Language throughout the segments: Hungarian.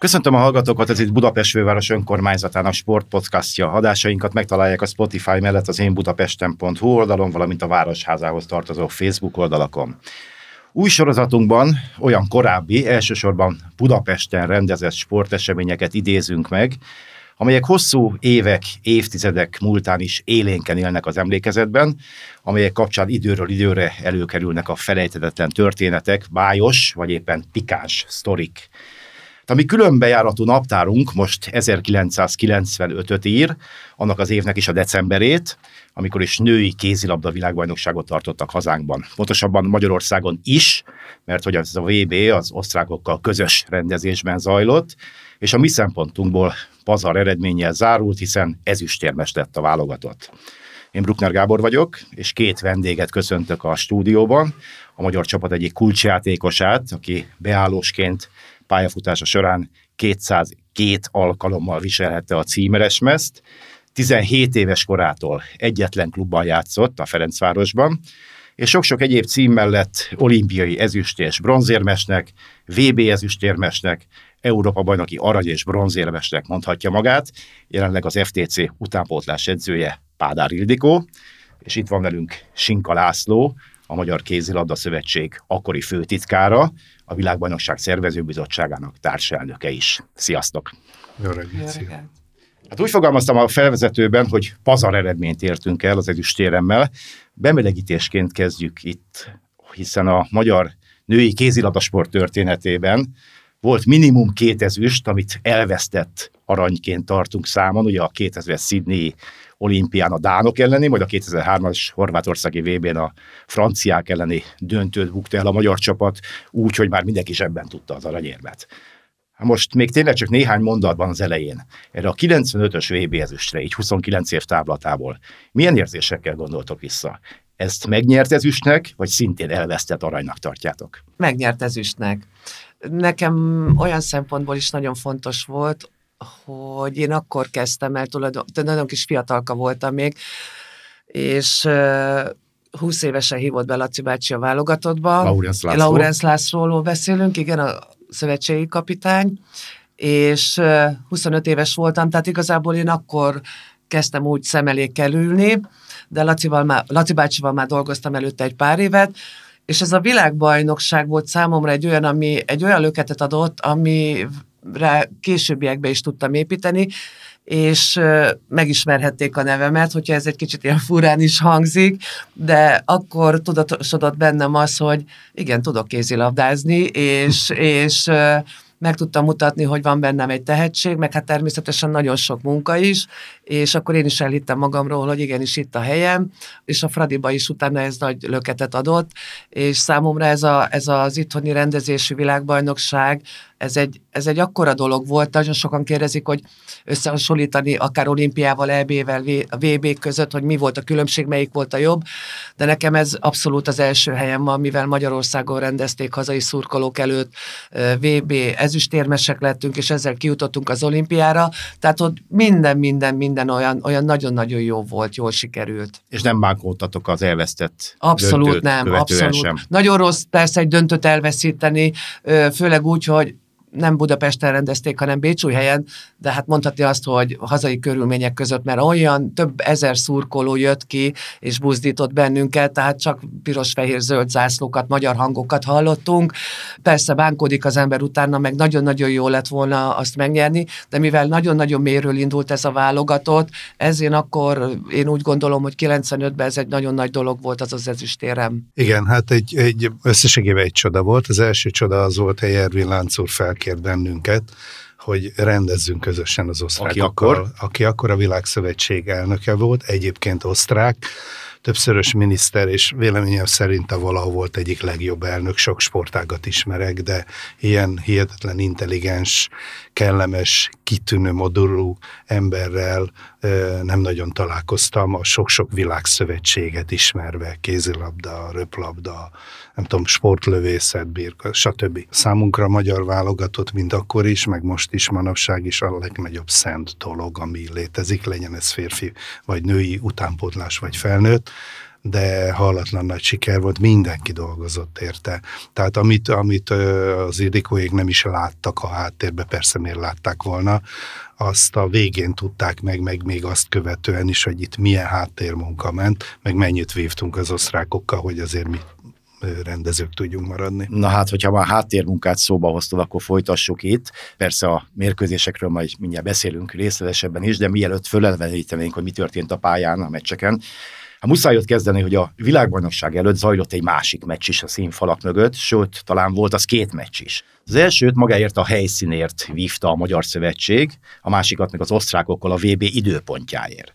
Köszöntöm a hallgatókat, ez itt Budapest főváros önkormányzatának sportpodcastja. Adásainkat megtalálják a Spotify mellett az én budapesten.hu oldalon, valamint a Városházához tartozó Facebook oldalakon. Új sorozatunkban olyan korábbi, elsősorban Budapesten rendezett sporteseményeket idézünk meg, amelyek hosszú évek, évtizedek múltán is élénken élnek az emlékezetben, amelyek kapcsán időről időre előkerülnek a felejthetetlen történetek, bájos vagy éppen pikáns sztorik. Ami különbejáratú naptárunk most 1995-öt ír, annak az évnek is a decemberét, amikor is női kézilabda világbajnokságot tartottak hazánkban. Pontosabban Magyarországon is, mert hogy ez a VB az osztrákokkal közös rendezésben zajlott, és a mi szempontunkból pazar eredménnyel zárult, hiszen ezüstérmes lett a válogatott. Én Bruckner Gábor vagyok, és két vendéget köszöntök a stúdióban. A magyar csapat egyik kulcsjátékosát, aki beállósként pályafutása során 202 alkalommal viselhette a címeres mezt, 17 éves korától egyetlen klubban játszott a Ferencvárosban, és sok-sok egyéb cím mellett olimpiai ezüst és bronzérmesnek, VB ezüstérmesnek, Európa bajnoki arany és bronzérmesnek mondhatja magát, jelenleg az FTC utánpótlás edzője Pádár Ildikó, és itt van velünk Sinka László, a Magyar Kézilabda Szövetség akkori főtitkára, a Világbajnokság Szervezőbizottságának társelnöke is. Sziasztok! Jó reggelt! Hát úgy fogalmaztam a felvezetőben, hogy pazar eredményt értünk el az ezüstéremmel. Bemelegítésként kezdjük itt, hiszen a magyar női kézilabdasport történetében volt minimum két ezüst, amit elvesztett aranyként tartunk számon, ugye a 2000 Sydney olimpián a dánok elleni, majd a 2003-as horvátországi VB-n a franciák elleni döntőt bukta el a magyar csapat, úgy, hogy már mindenki ebben tudta az aranyérmet. Hát most még tényleg csak néhány mondatban az elején. Erre a 95-ös VB ezüstre, így 29 év táblatából. Milyen érzésekkel gondoltok vissza? Ezt megnyert ezüstnek, vagy szintén elvesztett aranynak tartjátok? Megnyert ezüstnek. Nekem olyan szempontból is nagyon fontos volt, hogy én akkor kezdtem el, tulajdonképpen nagyon kis fiatalka voltam még, és uh, 20 évesen hívott be Laci bácsi a válogatottba. Laurence László. Laurence Lászlóról beszélünk, igen, a szövetségi kapitány, és uh, 25 éves voltam, tehát igazából én akkor kezdtem úgy szem elé kerülni, de Lacival már, Laci bácsival már dolgoztam előtte egy pár évet, és ez a világbajnokság volt számomra egy olyan, ami egy olyan löketet adott, ami rá későbbiekbe is tudtam építeni, és megismerhették a nevemet, hogyha ez egy kicsit ilyen furán is hangzik, de akkor tudatosodott bennem az, hogy igen, tudok kézilabdázni, és, és meg tudtam mutatni, hogy van bennem egy tehetség, meg hát természetesen nagyon sok munka is, és akkor én is elhittem magamról, hogy igenis itt a helyem, és a Fradiba is utána ez nagy löketet adott, és számomra ez, a, ez az itthoni rendezésű világbajnokság, ez egy, ez egy akkora dolog volt, nagyon sokan kérdezik, hogy összehasonlítani akár olimpiával, EB-vel, VB között, hogy mi volt a különbség, melyik volt a jobb, de nekem ez abszolút az első helyem van, mivel Magyarországon rendezték hazai szurkolók előtt VB, ezüstérmesek lettünk, és ezzel kijutottunk az olimpiára, tehát ott minden, minden, minden olyan, olyan nagyon-nagyon jó volt, jól sikerült. És nem bánkódtatok az elvesztett Abszolút nem, abszolút. Sem. Nagyon rossz persze egy döntőt elveszíteni, főleg úgy, hogy nem Budapesten rendezték, hanem Bécsújhelyen, de hát mondhatni azt, hogy hazai körülmények között, mert olyan több ezer szurkoló jött ki, és buzdított bennünket, tehát csak piros-fehér-zöld zászlókat, magyar hangokat hallottunk. Persze bánkódik az ember utána, meg nagyon-nagyon jó lett volna azt megnyerni, de mivel nagyon-nagyon méről indult ez a válogatott, ezért akkor én úgy gondolom, hogy 95-ben ez egy nagyon nagy dolog volt az az ezüstérem. Igen, hát egy, egy összességében egy csoda volt. Az első csoda az volt, hogy Ervin Lánc úr fel felkért bennünket, hogy rendezzünk közösen az osztrákokkal. Aki akkor? Aki akkor a Világszövetség elnöke volt, egyébként osztrák, többszörös miniszter, és véleményem szerint a valahol volt egyik legjobb elnök, sok sportágat ismerek, de ilyen hihetetlen intelligens, kellemes, kitűnő modulú emberrel nem nagyon találkoztam, a sok-sok világszövetséget ismerve, kézilabda, röplabda, nem tudom, sportlövészet, birka, stb. Számunkra a magyar válogatott, mint akkor is, meg most is manapság is a legnagyobb szent dolog, ami létezik, legyen ez férfi vagy női utánpótlás vagy felnőtt de hallatlan nagy siker volt, mindenki dolgozott érte. Tehát amit, amit az Ildikóék nem is láttak a háttérbe, persze miért látták volna, azt a végén tudták meg, meg még azt követően is, hogy itt milyen háttérmunka ment, meg mennyit vívtunk az osztrákokkal, hogy azért mi rendezők tudjunk maradni. Na hát, hogyha már háttérmunkát szóba hoztad, akkor folytassuk itt. Persze a mérkőzésekről majd mindjárt beszélünk részletesebben is, de mielőtt fölelvenítenénk, hogy mi történt a pályán, a meccseken, Hát muszáj ott kezdeni, hogy a világbajnokság előtt zajlott egy másik meccs is a színfalak mögött, sőt, talán volt az két meccs is. Az elsőt magáért a helyszínért vívta a Magyar Szövetség, a másikat meg az osztrákokkal a VB időpontjáért.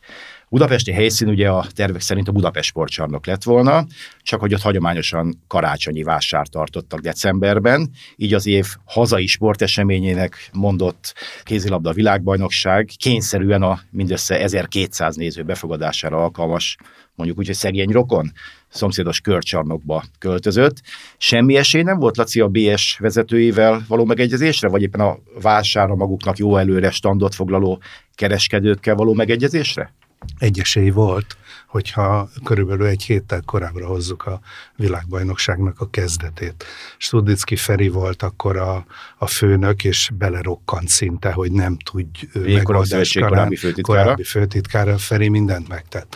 Budapesti helyszín ugye a tervek szerint a Budapest sportcsarnok lett volna, csak hogy ott hagyományosan karácsonyi vásár tartottak decemberben, így az év hazai sporteseményének mondott kézilabda világbajnokság kényszerűen a mindössze 1200 néző befogadására alkalmas, mondjuk úgy, hogy szegény rokon, szomszédos körcsarnokba költözött. Semmi esély nem volt Laci a BS vezetőivel való megegyezésre, vagy éppen a vására maguknak jó előre standot foglaló kereskedőkkel való megegyezésre? Egy volt, hogyha körülbelül egy héttel korábbra hozzuk a világbajnokságnak a kezdetét. Studicki Feri volt akkor a, a főnök, és belerokkant szinte, hogy nem tudj megoldás korábbi főtitkára. korábbi főtitkára. Feri mindent megtett.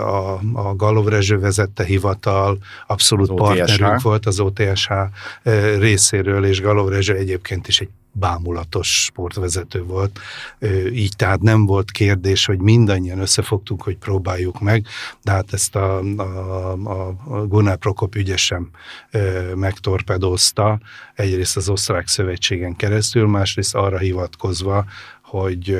A, a Galov Rezső vezette hivatal, abszolút partnerünk volt az OTSH részéről, és Galov Rezső egyébként is egy bámulatos sportvezető volt, így tehát nem volt kérdés, hogy mindannyian összefogtunk, hogy próbáljuk meg, de hát ezt a, a, a Gunnar Prokop ügyesen megtorpedózta, egyrészt az osztrák szövetségen keresztül, másrészt arra hivatkozva, hogy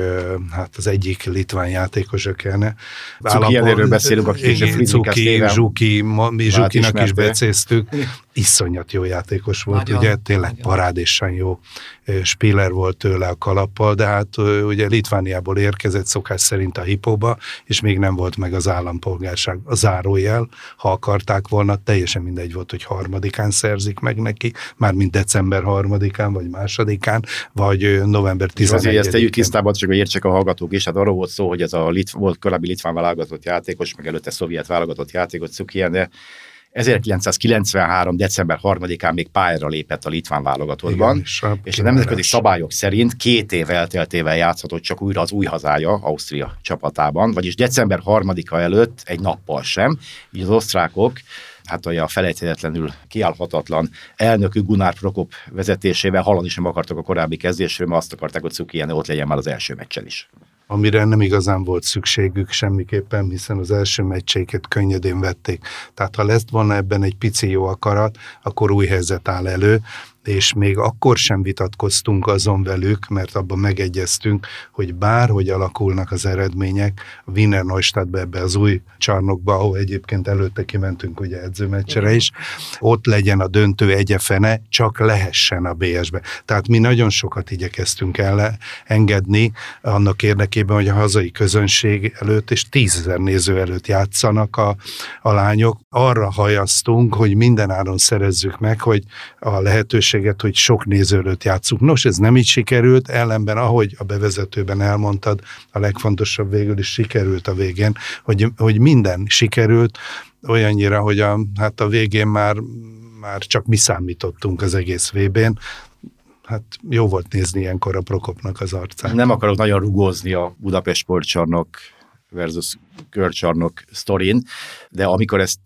hát az egyik litván játékos ökene. Cuki beszélünk, aki Cuki, Zsuki, mi Zsukinak is becéztük. Iszonyat jó játékos volt, nagyon, ugye tényleg nagyon. parádésan jó Spiller volt tőle a kalappal, de hát ugye Litvániából érkezett szokás szerint a hipóba, és még nem volt meg az állampolgárság, a zárójel, ha akarták volna, teljesen mindegy volt, hogy harmadikán szerzik meg neki, már mint december harmadikán, vagy másodikán, vagy november 11 Azért ezt tegyük tisztában, csak hogy értsek a hallgatók is, hát arról volt szó, hogy ez a Lit- volt korábbi litván válogatott játékos, meg előtte szovjet válogatott játékos, Cukian, de 1993. december 3-án még pályára lépett a litván válogatottban, Igen, és, és a nemzetközi szabályok szerint két év elteltével játszhatott csak újra az új hazája, Ausztria csapatában, vagyis december 3-a előtt egy nappal sem. Így az osztrákok hát olyan felejthetetlenül kiállhatatlan elnökük Gunnar Prokop vezetésével hallani sem akartak a korábbi kezdésről, mert azt akarták, hogy Cukiene ott legyen már az első meccsen is amire nem igazán volt szükségük semmiképpen, hiszen az első meccseiket könnyedén vették. Tehát ha lesz volna ebben egy pici jó akarat, akkor új helyzet áll elő, és még akkor sem vitatkoztunk azon velük, mert abban megegyeztünk, hogy bárhogy alakulnak az eredmények, Wiener Neustadtbe ebbe az új csarnokba, ahol egyébként előtte kimentünk ugye edzőmeccsere is, ott legyen a döntő egyefene, csak lehessen a BS-be. Tehát mi nagyon sokat igyekeztünk el engedni annak érdekében, hogy a hazai közönség előtt és tízezer néző előtt játszanak a, a lányok. Arra hajaztunk, hogy minden áron szerezzük meg, hogy a lehetőség lehetőséget, hogy sok néző előtt játszunk. Nos, ez nem így sikerült, ellenben, ahogy a bevezetőben elmondtad, a legfontosabb végül is sikerült a végén, hogy, hogy minden sikerült, olyannyira, hogy a, hát a végén már, már csak mi számítottunk az egész VB-n, hát jó volt nézni ilyenkor a Prokopnak az arcát. Nem akarok nagyon rugózni a Budapest sportcsarnok versus körcsarnok sztorin, de amikor ezt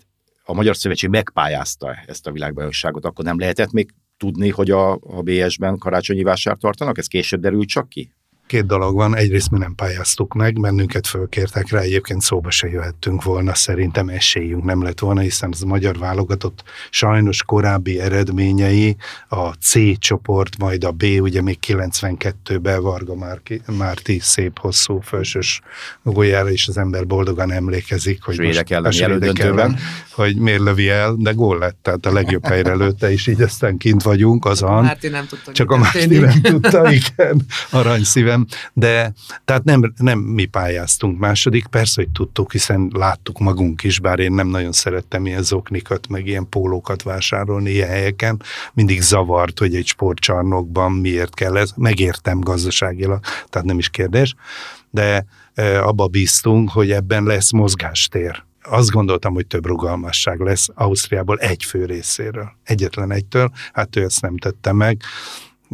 a Magyar Szövetség megpályázta ezt a világbajnokságot, akkor nem lehetett még tudni, hogy a, a BS-ben karácsonyi vásár tartanak? Ez később derült csak ki? Két dolog van. Egyrészt mi nem pályáztuk meg, bennünket fölkértek rá, egyébként szóba se jöhettünk volna, szerintem esélyünk nem lett volna, hiszen az a magyar válogatott sajnos korábbi eredményei, a C csoport, majd a B, ugye még 92-ben Varga Márki, Márti szép hosszú felsős golyára is az ember boldogan emlékezik, hogy Svédek ellen a svédek ellen, hogy miért lövi el, de gól lett, tehát a legjobb helyre lőtte, és így aztán kint vagyunk, az a Márti nem tudta, Csak a Márti nem tudta, igen, de tehát nem, nem mi pályáztunk. Második, persze, hogy tudtuk, hiszen láttuk magunk is, bár én nem nagyon szerettem ilyen zoknikat, meg ilyen pólókat vásárolni ilyen helyeken. Mindig zavart, hogy egy sportcsarnokban miért kell ez. Megértem gazdaságilag, tehát nem is kérdés, de e, abba bíztunk, hogy ebben lesz mozgástér azt gondoltam, hogy több rugalmasság lesz Ausztriából egy fő részéről. Egyetlen egytől, hát ő ezt nem tette meg.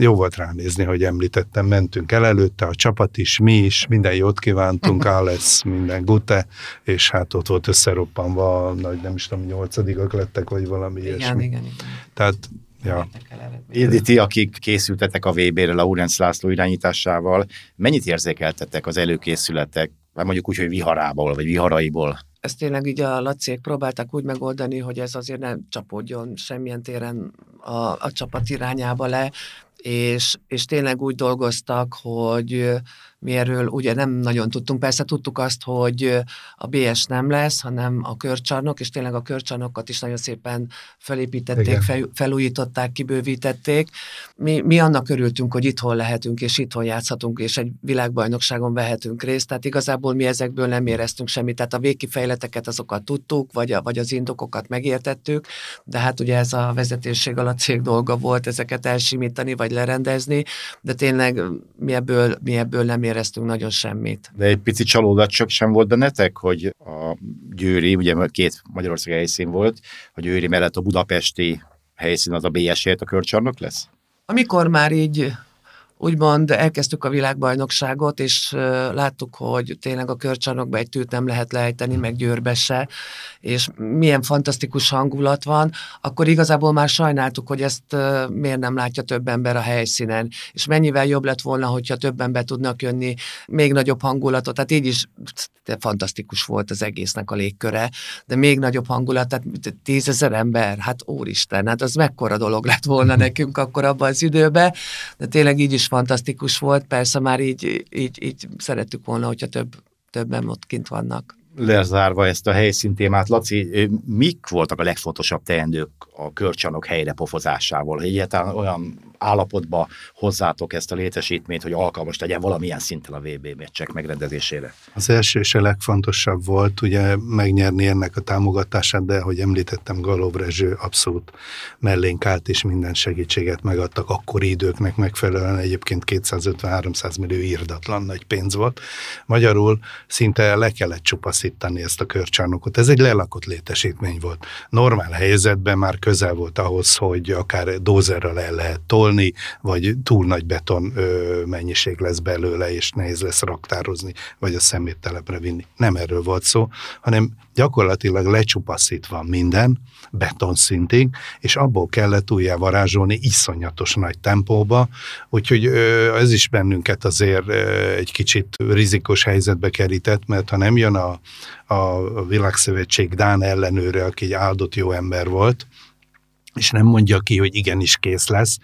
Jó volt ránézni, hogy említettem, mentünk el előtte, a csapat is, mi is, minden jót kívántunk, Alex, minden gute, és hát ott volt összeroppanva, nagy, nem is tudom, nyolcadikak lettek, vagy valami igen, ilyesmi. Igen, igen, Tehát, ja. Ildi, ti, akik készültetek a VB-re, Laurenc László irányításával, mennyit érzékeltetek az előkészületek, vagy mondjuk úgy, hogy viharából, vagy viharaiból? ezt tényleg így a laciék próbálták úgy megoldani, hogy ez azért nem csapódjon semmilyen téren a, a csapat irányába le, és, és tényleg úgy dolgoztak, hogy mi erről ugye nem nagyon tudtunk. Persze tudtuk azt, hogy a BS nem lesz, hanem a körcsarnok, és tényleg a körcsarnokat is nagyon szépen felépítették, fel, felújították, kibővítették. Mi, mi annak örültünk, hogy itthon lehetünk, és itthon játszhatunk, és egy világbajnokságon vehetünk részt. Tehát igazából mi ezekből nem éreztünk semmit. Tehát a végkifejleteket azokat tudtuk, vagy, a, vagy az indokokat megértettük, de hát ugye ez a vezetőség alatt cég dolga volt ezeket elsimítani, vagy lerendezni, de tényleg mi ebből, mi ebből nem éreztünk nagyon semmit. De egy pici csalódat csak sem volt bennetek, hogy a Győri, ugye két Magyarország helyszín volt, a Győri mellett a budapesti helyszín az a BS-ért a körcsarnok lesz? Amikor már így úgymond elkezdtük a világbajnokságot, és láttuk, hogy tényleg a körcsarnokba egy tűt nem lehet lejteni, meg győrbe se, és milyen fantasztikus hangulat van, akkor igazából már sajnáltuk, hogy ezt miért nem látja több ember a helyszínen, és mennyivel jobb lett volna, hogyha több ember tudnak jönni, még nagyobb hangulatot, tehát így is fantasztikus volt az egésznek a légköre, de még nagyobb hangulat, tehát tízezer ember, hát úristen, hát az mekkora dolog lett volna nekünk akkor abban az időben, de tényleg így is fantasztikus volt, persze már így, így, így szerettük volna, hogyha több, többen ott kint vannak. Lezárva ezt a helyszín témát, Laci, mik voltak a legfontosabb teendők a körcsanok helyre pofozásával? Egyáltalán olyan állapotba hozzátok ezt a létesítményt, hogy alkalmas legyen valamilyen szinten a VB meccsek megrendezésére? Az első és a legfontosabb volt ugye megnyerni ennek a támogatását, de hogy említettem, Galov Rezső abszolút mellénk állt, és minden segítséget megadtak akkori időknek megfelelően, egyébként 250-300 millió írdatlan nagy pénz volt. Magyarul szinte le kellett csupaszítani ezt a körcsarnokot. Ez egy lelakott létesítmény volt. Normál helyzetben már közel volt ahhoz, hogy akár dózerrel el lehet tolni, vagy túl nagy beton ö, mennyiség lesz belőle, és nehéz lesz raktározni, vagy a szeméttelepre vinni. Nem erről volt szó, hanem gyakorlatilag lecsupaszítva minden, beton szintig, és abból kellett újjá varázsolni iszonyatos nagy tempóba, úgyhogy ez is bennünket azért egy kicsit rizikos helyzetbe kerített, mert ha nem jön a, a Világszövetség Dán ellenőre, aki egy áldott jó ember volt, és nem mondja ki, hogy igenis kész lesz.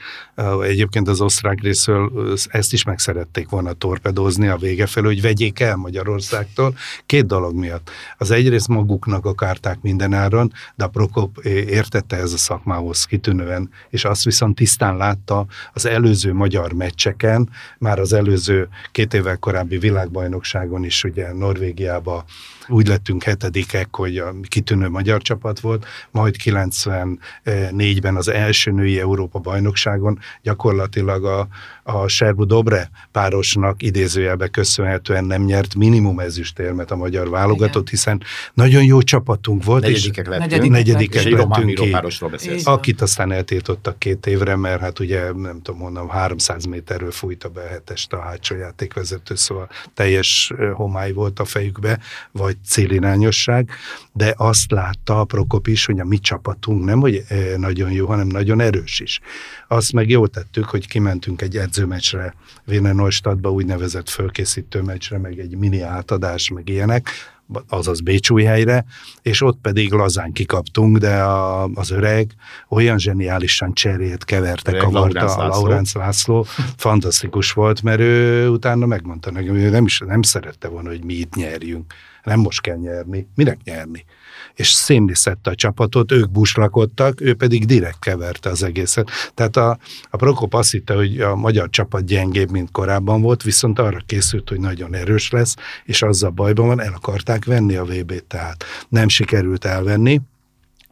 Egyébként az osztrák részről ezt is meg szerették volna torpedózni a vége felől, hogy vegyék el Magyarországtól. Két dolog miatt. Az egyrészt maguknak akarták mindenáron, de a Prokop értette ez a szakmához kitűnően, és azt viszont tisztán látta az előző magyar meccseken, már az előző két évvel korábbi világbajnokságon is, ugye Norvégiába úgy lettünk hetedikek, hogy a kitűnő magyar csapat volt, majd 94-ben az első női Európa bajnokságon gyakorlatilag a, a Serbu Dobre párosnak idézőjelbe köszönhetően nem nyert minimum ezüstérmet a magyar válogatott, Igen. hiszen nagyon jó csapatunk volt. Negyedikek lettünk. Negyedikek, negyedikek lettünk ki. Akit aztán eltiltottak két évre, mert hát ugye nem tudom honnan, 300 méterről fújta be hetest a hátsó játékvezető, szóval teljes homály volt a fejükbe, vagy célirányosság, de azt látta a Prokop is, hogy a mi csapatunk nem, hogy nagyon jó, hanem nagyon erős is. Azt meg jól tettük, hogy kimentünk egy edzőmeccsre, Wiener Neustadtba úgynevezett fölkészítő meccsre, meg egy mini átadás, meg ilyenek, azaz Bécsújhelyre, és ott pedig lazán kikaptunk, de a, az öreg olyan zseniálisan cserét keverte, Öreg kavarta Laurence a László. Laurence László. Fantasztikus volt, mert ő utána megmondta nekem, hogy ő nem, is, nem szerette volna, hogy mi itt nyerjünk. Nem most kell nyerni. Minek nyerni? És szénni szedte a csapatot, ők buslakodtak, ő pedig direkt keverte az egészet. Tehát a, a Prokop azt hitte, hogy a magyar csapat gyengébb, mint korábban volt, viszont arra készült, hogy nagyon erős lesz, és azzal bajban van, el akarták venni a VB-t, tehát nem sikerült elvenni,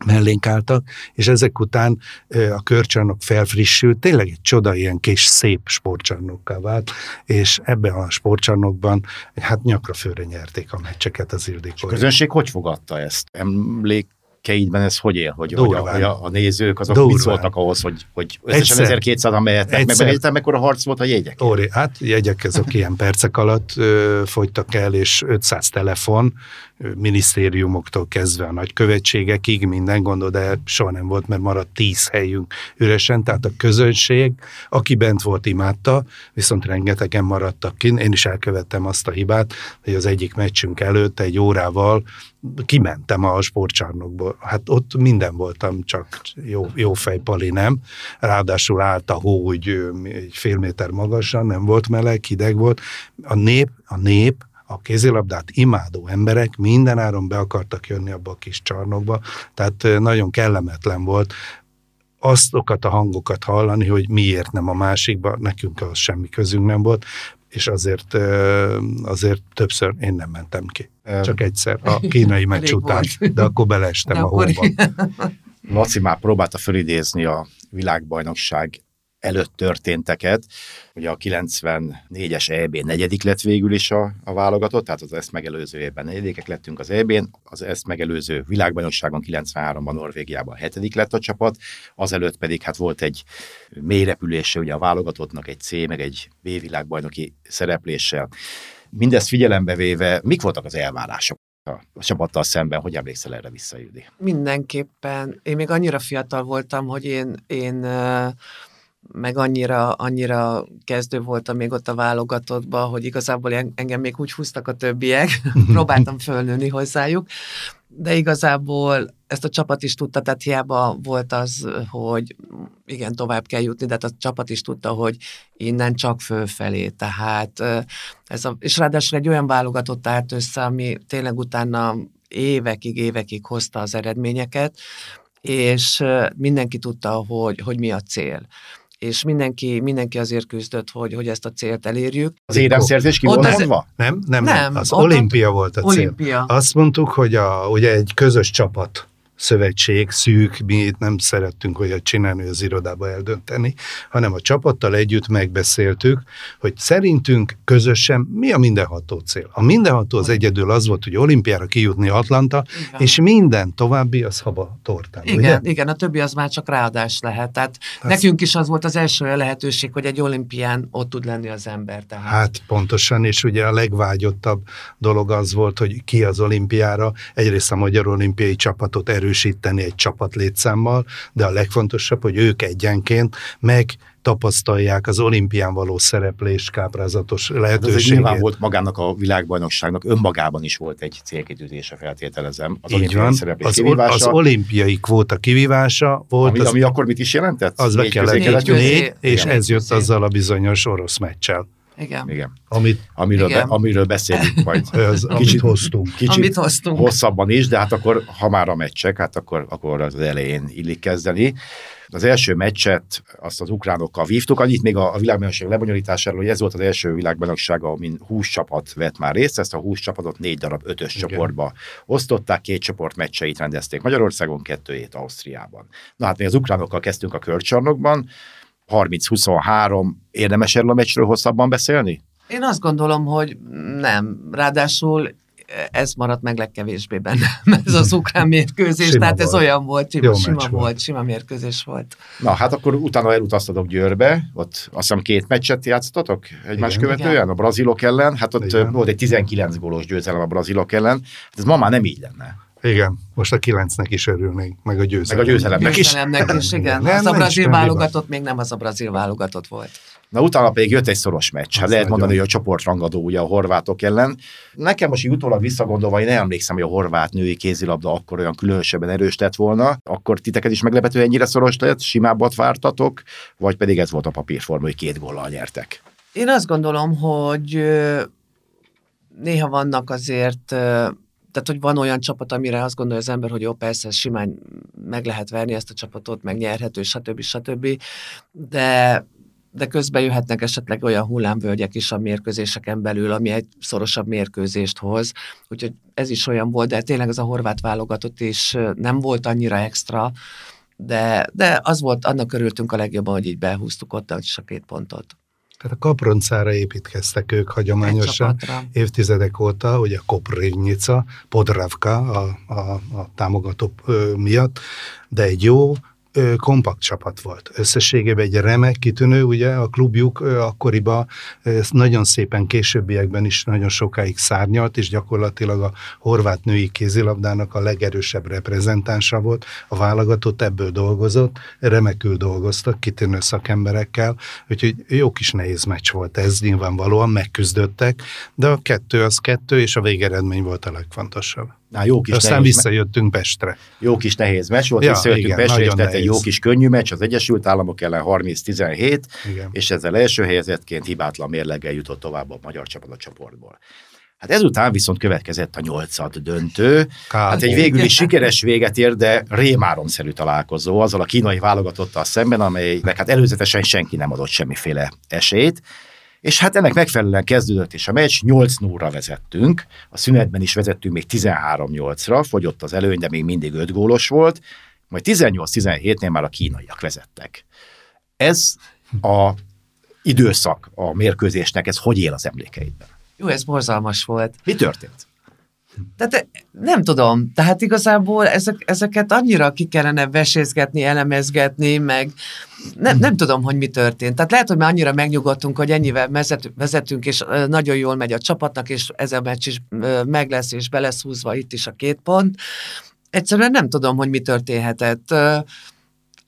mellénk álltak, és ezek után a körcsarnok felfrissült, tényleg egy csoda, ilyen kis szép sportcsarnokká vált, és ebben a sportcsarnokban hát nyakra főre nyerték a meccseket az A Ildikó. közönség hogy fogadta ezt? Emlékeidben ez hogy él? Hogy, hogy, a, hogy a, a nézők azok Durván. mit szóltak ahhoz, hogy, hogy összesen Egyszer. 1200-an mehetnek, meg megegyetem, mekkora harc volt a jegyek? Óri, hát jegyek ezek ilyen percek alatt ö, fogytak el, és 500 telefon, minisztériumoktól kezdve a nagykövetségekig, minden gondol, de soha nem volt, mert maradt 10 helyünk üresen, tehát a közönség, aki bent volt, imádta, viszont rengetegen maradtak kin. Én is elkövettem azt a hibát, hogy az egyik meccsünk előtt egy órával kimentem a sportcsarnokból. Hát ott minden voltam, csak jó, jó fej pali nem. Ráadásul állt a hó úgy egy fél méter magasan, nem volt meleg, hideg volt. A nép, a nép, a kézilabdát imádó emberek mindenáron be akartak jönni abba a kis csarnokba, tehát nagyon kellemetlen volt azokat a hangokat hallani, hogy miért nem a másikba, nekünk az semmi közünk nem volt, és azért, azért többször én nem mentem ki. Csak egyszer, a kínai meccs után, de akkor beleestem De a hóba. Laci már próbálta fölidézni a világbajnokság előtt történteket. Ugye a 94-es EB negyedik lett végül is a, a válogatott, tehát az ezt megelőző évben negyedikek lettünk az EB-n, az ezt megelőző világbajnokságon 93-ban Norvégiában hetedik lett a csapat, azelőtt pedig hát volt egy mélyrepülése ugye a válogatottnak egy C, meg egy B világbajnoki szerepléssel. Mindezt figyelembe véve, mik voltak az elvárások a, csapattal szemben, hogy emlékszel erre vissza, Jüdi? Mindenképpen. Én még annyira fiatal voltam, hogy én, én meg annyira, annyira kezdő voltam még ott a válogatottban, hogy igazából en- engem még úgy húztak a többiek, próbáltam fölnőni hozzájuk, de igazából ezt a csapat is tudta, tehát hiába volt az, hogy igen, tovább kell jutni, de hát a csapat is tudta, hogy innen csak fölfelé, tehát ez a, és ráadásul egy olyan válogatott állt össze, ami tényleg utána évekig, évekig hozta az eredményeket, és mindenki tudta, hogy, hogy mi a cél. És mindenki, mindenki azért küzdött, hogy, hogy ezt a célt elérjük. Az éremszerzés ki volt mondva? Nem, nem, Nem, nem. Az olimpia volt a cél. Olimpia. Azt mondtuk, hogy a, ugye egy közös csapat szövetség, szűk, mi itt nem szerettünk olyat csinálni, az irodába eldönteni, hanem a csapattal együtt megbeszéltük, hogy szerintünk közösen mi a mindenható cél. A mindenható az egyedül az volt, hogy olimpiára kijutni Atlanta, Igen. és minden további az haba tortán. Igen, ugye? igen, a többi az már csak ráadás lehet. Tehát Az- nekünk is az volt az első olyan lehetőség, hogy egy olimpián ott tud lenni az ember. Tehát. Hát pontosan, és ugye a legvágyottabb dolog az volt, hogy ki az olimpiára, egyrészt a magyar olimpiai csapatot erősíteni egy csapat létszámmal, de a legfontosabb, hogy ők egyenként meg tapasztalják az olimpián való szereplés káprázatos Hát ez egy lehetőségét. nyilván volt magának a világbajnokságnak, önmagában is volt egy célkitűzése, feltételezem. Az Így van, szereplés az, kivívása, az olimpiai kvóta kivívása volt, ami, az, ami akkor mit is jelentett? az be kellett Négy négy, és Igen. ez jött azzal a bizonyos orosz meccsel, Igen. Igen. amit, Amiről, be, Igen. amiről beszélünk majd amit Kicsit- hoztunk. kicsit Amit hoztunk. hosszabban is, de hát akkor, ha már a meccsek, hát akkor, akkor az elején illik kezdeni. Az első meccset azt az ukránokkal vívtuk, annyit még a, a világbajnokság lebonyolításáról, hogy ez volt az első világbajnokság, amin 20 csapat vett már részt, ezt a 20 csapatot négy darab ötös Igen. csoportba osztották, két csoport meccseit rendezték Magyarországon, kettőjét Ausztriában. Na hát mi az ukránokkal kezdtünk a körcsarnokban, 30-23, érdemes erről a meccsről hosszabban beszélni? Én azt gondolom, hogy nem. Ráadásul ez maradt meg legkevésbé bennem, ez az ukrán mérkőzés, Sima tehát ez volt. olyan volt, sima, Jó sima volt, volt. sima mérkőzés volt. Na, hát akkor utána elutaztatok Győrbe, ott azt hiszem két meccset játszottatok egymás Igen. követően, Igen. a brazilok ellen, hát ott Igen. volt egy 19 gólos győzelem a brazilok ellen, hát ez ma már nem így lenne. Igen, most a kilencnek is örülnénk, meg a győzelemnek. Meg a győzelemnek is. Győzelemnek is, igen. Nem, Az a nem is brazil válogatott még nem az a brazil válogatott volt. Na utána pedig jött egy szoros meccs. Hát lehet nagyon. mondani, hogy a csoportrangadó ugye a horvátok ellen. Nekem most így utólag visszagondolva, én nem emlékszem, hogy a horvát női kézilabda akkor olyan különösebben erős lett volna. Akkor titeket is meglepető ennyire szoros lett, simábbat vártatok, vagy pedig ez volt a papírforma, hogy két góllal nyertek. Én azt gondolom, hogy néha vannak azért, tehát hogy van olyan csapat, amire azt gondolja az ember, hogy jó, persze, simán meg lehet verni ezt a csapatot, meg nyerhető, stb. stb. De de közben jöhetnek esetleg olyan hullámvölgyek is a mérkőzéseken belül, ami egy szorosabb mérkőzést hoz. Úgyhogy ez is olyan volt, de tényleg ez a horvát válogatott is nem volt annyira extra, de, de az volt, annak örültünk a legjobban, hogy így behúztuk ott a két pontot. Tehát a kaproncára építkeztek ők hagyományosan. évtizedek óta, ugye Koprivnica, Podravka a, a, a támogató miatt, de egy jó, kompakt csapat volt. Összességében egy remek, kitűnő, ugye a klubjuk akkoriban nagyon szépen későbbiekben is nagyon sokáig szárnyalt, és gyakorlatilag a horvát női kézilabdának a legerősebb reprezentánsa volt. A válogatott ebből dolgozott, remekül dolgoztak, kitűnő szakemberekkel, úgyhogy jó kis nehéz meccs volt ez, nyilvánvalóan megküzdöttek, de a kettő az kettő, és a végeredmény volt a legfontosabb. Na, jó kis, Aztán nehéz, visszajöttünk Pestre. jó kis nehéz meccs volt, Ja, visszajöttünk igen, Pestre, és tehát egy jó kis könnyű meccs az Egyesült Államok ellen 30-17, Igen. és ezzel első helyezettként hibátlan mérleggel jutott tovább a magyar csapat a csoportból. Hát ezután viszont következett a nyolcad döntő. Kár. Hát egy végül is sikeres véget ér, de rémáromszerű találkozó azzal a kínai válogatottal szemben, amelynek hát előzetesen senki nem adott semmiféle esélyt. És hát ennek megfelelően kezdődött is a meccs, 8 0 vezettünk, a szünetben is vezettünk még 13-8-ra, fogyott az előny, de még mindig 5 gólos volt, majd 18-17-nél már a kínaiak vezettek. Ez a időszak a mérkőzésnek, ez hogy él az emlékeidben? Jó, ez borzalmas volt. Mi történt? Tehát nem tudom, tehát igazából ezek, ezeket annyira ki kellene vesézgetni, elemezgetni, meg nem, nem tudom, hogy mi történt. Tehát lehet, hogy már annyira megnyugodtunk, hogy ennyivel vezet, vezetünk, és ö, nagyon jól megy a csapatnak, és ez a meccs is ö, meg lesz, és be lesz húzva itt is a két pont. Egyszerűen nem tudom, hogy mi történhetett.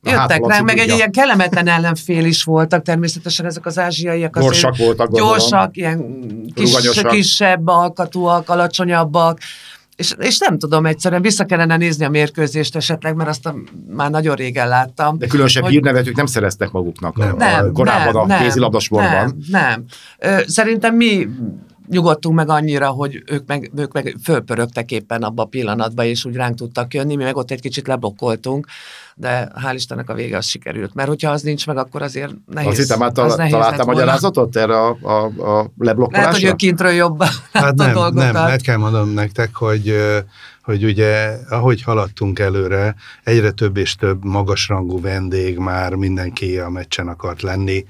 Jöttek ránk, meg egy ilyen kellemetlen ellenfél is voltak, természetesen ezek az ázsiaiak. azért Gyorsak voltak, gondolom. Gyorsak, ilyen kis, kisebb alkatúak, alacsonyabbak, és, és nem tudom, egyszerűen vissza kellene nézni a mérkőzést esetleg, mert azt a, már nagyon régen láttam. De különösebb Hogy- hírnevetők nem szereztek maguknak a, Nem, a, korábban a kézilabdasportban. Nem, nem. Szerintem mi nyugodtunk meg annyira, hogy ők meg, ők meg fölpörögtek éppen abba a pillanatban, és úgy ránk tudtak jönni, mi meg ott egy kicsit leblokkoltunk, de hál' Istennek a vége az sikerült. Mert hogyha az nincs meg, akkor azért nehéz. Azt hittem, az tal- lett volna. magyarázatot erre a, a, a Lehet, hogy leblokkolásra? ő kintről jobban Hát látta a nem, dolgokat. nem, meg kell mondanom nektek, hogy, hogy ugye, ahogy haladtunk előre, egyre több és több magasrangú vendég már mindenki a meccsen akart lenni,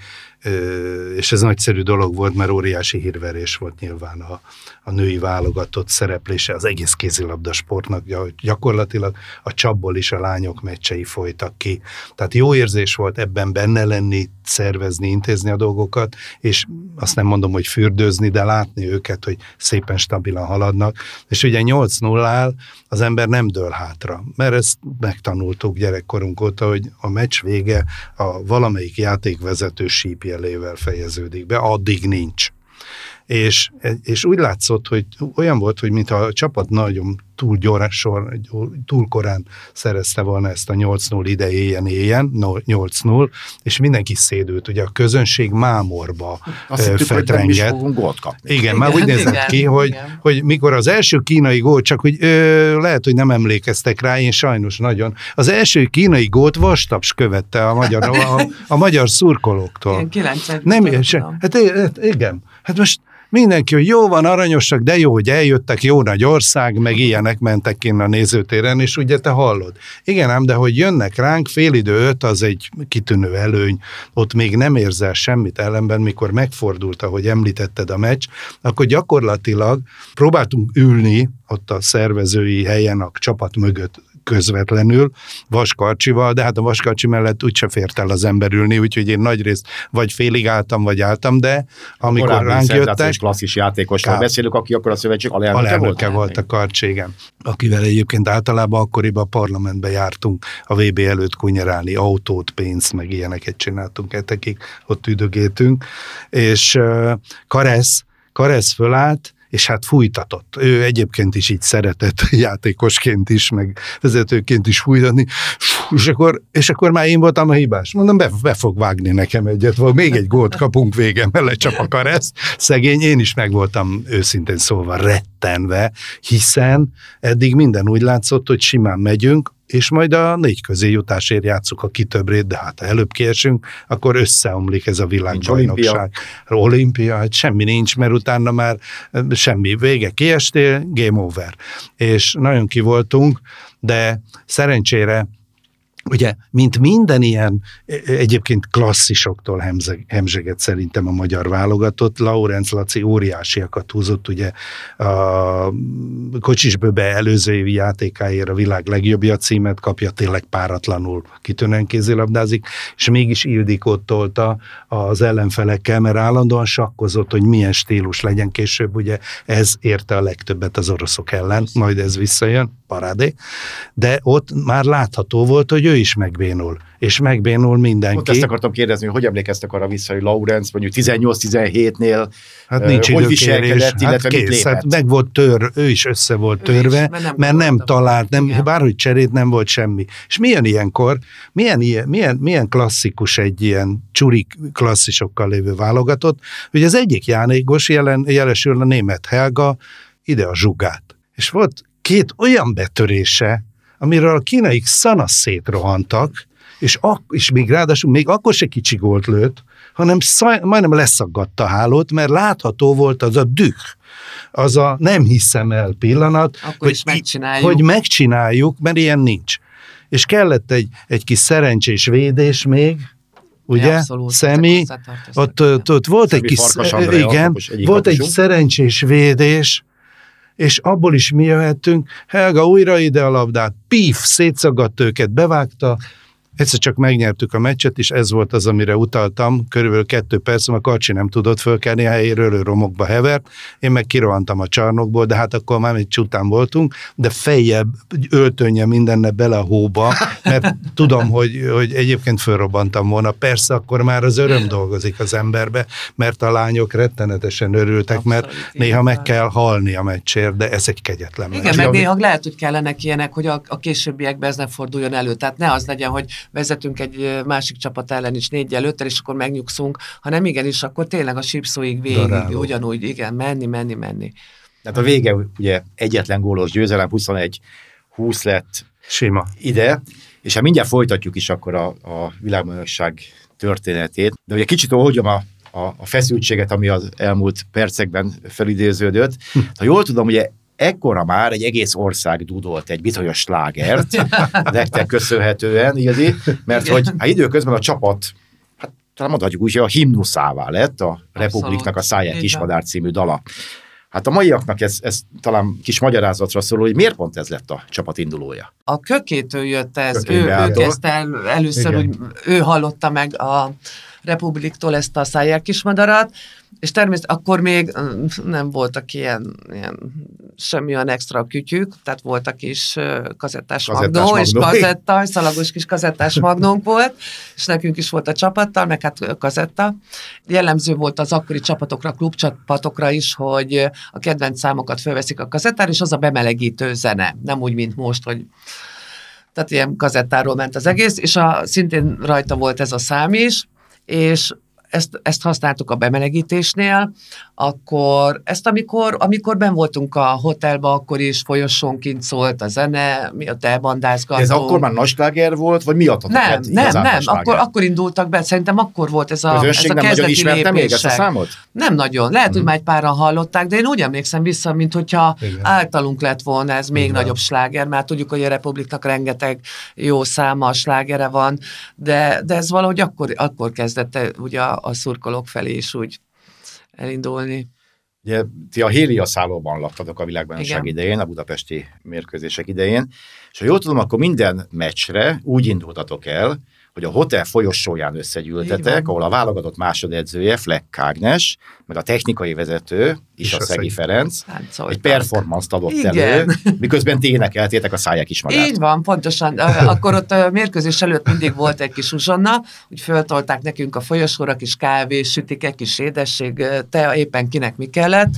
és ez nagyszerű dolog volt, mert óriási hírverés volt nyilván a, a női válogatott szereplése az egész kézilabda sportnak, gyak- gyakorlatilag a csapból is a lányok meccsei folytak ki. Tehát jó érzés volt ebben benne lenni, szervezni, intézni a dolgokat, és azt nem mondom, hogy fürdőzni, de látni őket, hogy szépen stabilan haladnak. És ugye 8 0 az ember nem dől hátra, mert ezt megtanultuk gyerekkorunk óta, hogy a meccs vége a valamelyik játékvezető sípjelével fejeződik be, addig nincs. És, és úgy látszott, hogy olyan volt, hogy mintha a csapat nagyon túl gyorsan, túl korán szerezte volna ezt a 8-0 ide éljen-éljen, 8-0, és mindenki szédült, ugye a közönség mámorba Azt hittük, hogy nem is fetrengett. fogunk gólt kapni. Igen, Igen, már úgy nézett igen, ki, hogy, igen. hogy mikor az első kínai gól, csak hogy ö, lehet, hogy nem emlékeztek rá, én sajnos nagyon. Az első kínai gólt vastaps követte a magyar, a, a magyar szurkolóktól. Kilencet. Nem, se, hát hát igen, hát most mindenki, hogy jó van, aranyosak, de jó, hogy eljöttek, jó nagy ország, meg ilyenek mentek ki a nézőtéren, és ugye te hallod. Igen ám, de hogy jönnek ránk, fél idő öt, az egy kitűnő előny, ott még nem érzel semmit ellenben, mikor megfordult, ahogy említetted a meccs, akkor gyakorlatilag próbáltunk ülni ott a szervezői helyen a csapat mögött közvetlenül, vaskarcsival, de hát a vaskarcsi mellett úgyse fért el az ember ülni, úgyhogy én nagyrészt vagy félig álltam, vagy álltam, de amikor Korábbi ránk jöttek, klasszis játékosról beszélünk, aki akkor a szövetség alelnöke, alelnöke volt. volt a karcségem, akivel egyébként általában akkoriban a parlamentbe jártunk a VB előtt kunyerálni, autót, pénzt, meg ilyeneket csináltunk etekig, ott üdögéltünk, és uh, Karesz, Karesz fölállt, és hát fújtatott. Ő egyébként is így szeretett játékosként is, meg vezetőként is fújtatni, és akkor, és akkor már én voltam a hibás. Mondom, be, be fog vágni nekem egyet, vagy még egy gólt kapunk vége, mellett csak a karesz. Szegény, én is meg voltam őszintén szólva rettenve, hiszen eddig minden úgy látszott, hogy simán megyünk, és majd a négy közé jutásért játszuk a kitöbbrét, de hát ha előbb kiesünk, akkor összeomlik ez a világbajnokság. Olimpia, hát semmi nincs, mert utána már semmi, vége, kiestél, game over. És nagyon kivoltunk, de szerencsére Ugye, mint minden ilyen egyébként klasszisoktól hemzeg, hemzseget szerintem a magyar válogatott, Laurenc Laci óriásiakat húzott, ugye a Kocsisbőbe előző évi játékáért a világ legjobbja címet kapja, tényleg páratlanul kitűnően kézilabdázik, és mégis Ildikót tolta az ellenfelekkel, mert állandóan sakkozott, hogy milyen stílus legyen később, ugye ez érte a legtöbbet az oroszok ellen, majd ez visszajön, parádé, de ott már látható volt, hogy ő is megbénul, és megbénul mindenki. Ott ezt akartam kérdezni, hogy emlékeztek arra vissza, hogy Laurenz mondjuk 18-17-nél Hát nincs hogy viselkedett, illetve hát mit kész, lépett? hát meg volt tör, ő is össze volt Ő is, törve, mert nem mert nem talált, nem, Igen. bárhogy cserét nem volt semmi. És milyen ilyenkor, milyen, ilyen, milyen, milyen klasszikus egy ilyen csuri klasszisokkal lévő válogatott, hogy az egyik játékos jelen, jelesül a német Helga, ide a zsugát. És volt két olyan betörése, amiről a kínaik szana szétrohantak, és, ak- és még ráadásul még akkor se kicsi gólt lőtt, hanem szaj, majdnem leszaggatta a hálót, mert látható volt az a düh, az a nem hiszem el pillanat, Akkor is hogy, megcsináljuk. hogy megcsináljuk, mert ilyen nincs. És kellett egy, egy kis szerencsés védés még, ugye, Abszolút, Szemi, ott, ott, ott volt egy Szemi, kis, Farkas Andrea, igen, volt egy szerencsés védés, és abból is mi jöhettünk, Helga újra ide a labdát, pif, szétszagadt őket, bevágta, egyszer csak megnyertük a meccset, és ez volt az, amire utaltam, körülbelül kettő perc, a Karcsi nem tudott fölkelni helyéről, romokba hevert, én meg kirohantam a csarnokból, de hát akkor már egy csután voltunk, de fejjebb öltönje mindenne bele a hóba, mert tudom, hogy, hogy egyébként fölrobbantam volna. Persze akkor már az öröm dolgozik az emberbe, mert a lányok rettenetesen örültek, mert Abszolút, néha így meg kell halni a meccsért, de ez egy kegyetlen meccs. Igen, meg néha lehet, hogy kellenek ilyenek, hogy a, a későbbiekben ez ne forduljon elő. Tehát ne az legyen, hogy vezetünk egy másik csapat ellen is négy előttel, és akkor megnyugszunk, hanem igenis, akkor tényleg a sípszóig végig, Daráló. ugyanúgy, igen, menni, menni, menni. Tehát a vége ugye egyetlen gólos győzelem, 21 20 lett Sima. ide, és hát mindjárt folytatjuk is akkor a, a világbajnokság történetét. De ugye kicsit oldjam a, a, a feszültséget, ami az elmúlt percekben felidéződött. Ha jól tudom, ugye ekkora már egy egész ország dudolt egy bizonyos slágert, nektek köszönhetően, Ildi, mert hogy hát időközben a csapat hát talán mondhatjuk úgy, hogy a himnuszává lett a Republiknak a Száját Kismadár című dala. Hát a maiaknak ez, ez talán kis magyarázatra szól, hogy miért pont ez lett a csapat indulója. A kökétől jött ez, ő, ő kezdte el először, Igen. úgy, ő hallotta meg a Republiktól ezt a szájjel kismadarat, és természetesen akkor még nem voltak ilyen, ilyen semmi olyan extra kütyük, tehát voltak is kazettás, Kazettás magnó, és magnó. kazetta, szalagos kis kazettás magnónk volt, és nekünk is volt a csapattal, meg hát kazetta. Jellemző volt az akkori csapatokra, klubcsapatokra is, hogy a kedvenc számokat fölveszik a kazettára, és az a bemelegítő zene, nem úgy, mint most, hogy tehát ilyen kazettáról ment az egész, és a, szintén rajta volt ez a szám is, és ezt, ezt használtuk a bemelegítésnél, akkor ezt amikor, amikor ben voltunk a hotelba, akkor is folyosónként szólt a zene, mi ott elbandázgattunk. Ez akkor már nagy sláger volt, vagy nem, lett nem, nem, sláger? akkor, akkor indultak be, szerintem akkor volt ez a, ez a nem kezdeti ismerte még ezt a lépések. számot? Nem nagyon. Lehet, Mhm. hogy már egy páran hallották, de én úgy emlékszem vissza, mint hogyha Igen. általunk lett volna ez még Igen. nagyobb sláger, mert tudjuk, hogy a Republiknak rengeteg jó száma, slágere van, de, de ez valahogy akkor, akkor kezdett ugye a, a szurkolók felé is úgy elindulni. Ugye, ti a Hélia szállóban laktatok a világbajnokság Igen. idején, a budapesti mérkőzések idején, és ha jól tudom, akkor minden meccsre úgy indultatok el, hogy a hotel folyosóján összegyűltetek, ahol a válogatott másodedzője, Fleck Ágnes, meg a technikai vezető, is a Szegi Ferenc, Táncoltak. egy performance-t adott Igen. elő, miközben ti énekeltétek a száják is magát. Így van, pontosan. Akkor ott a mérkőzés előtt mindig volt egy kis uzsonna, úgy föltolták nekünk a folyosóra kis kávé, sütikek, kis édesség, te éppen kinek mi kellett.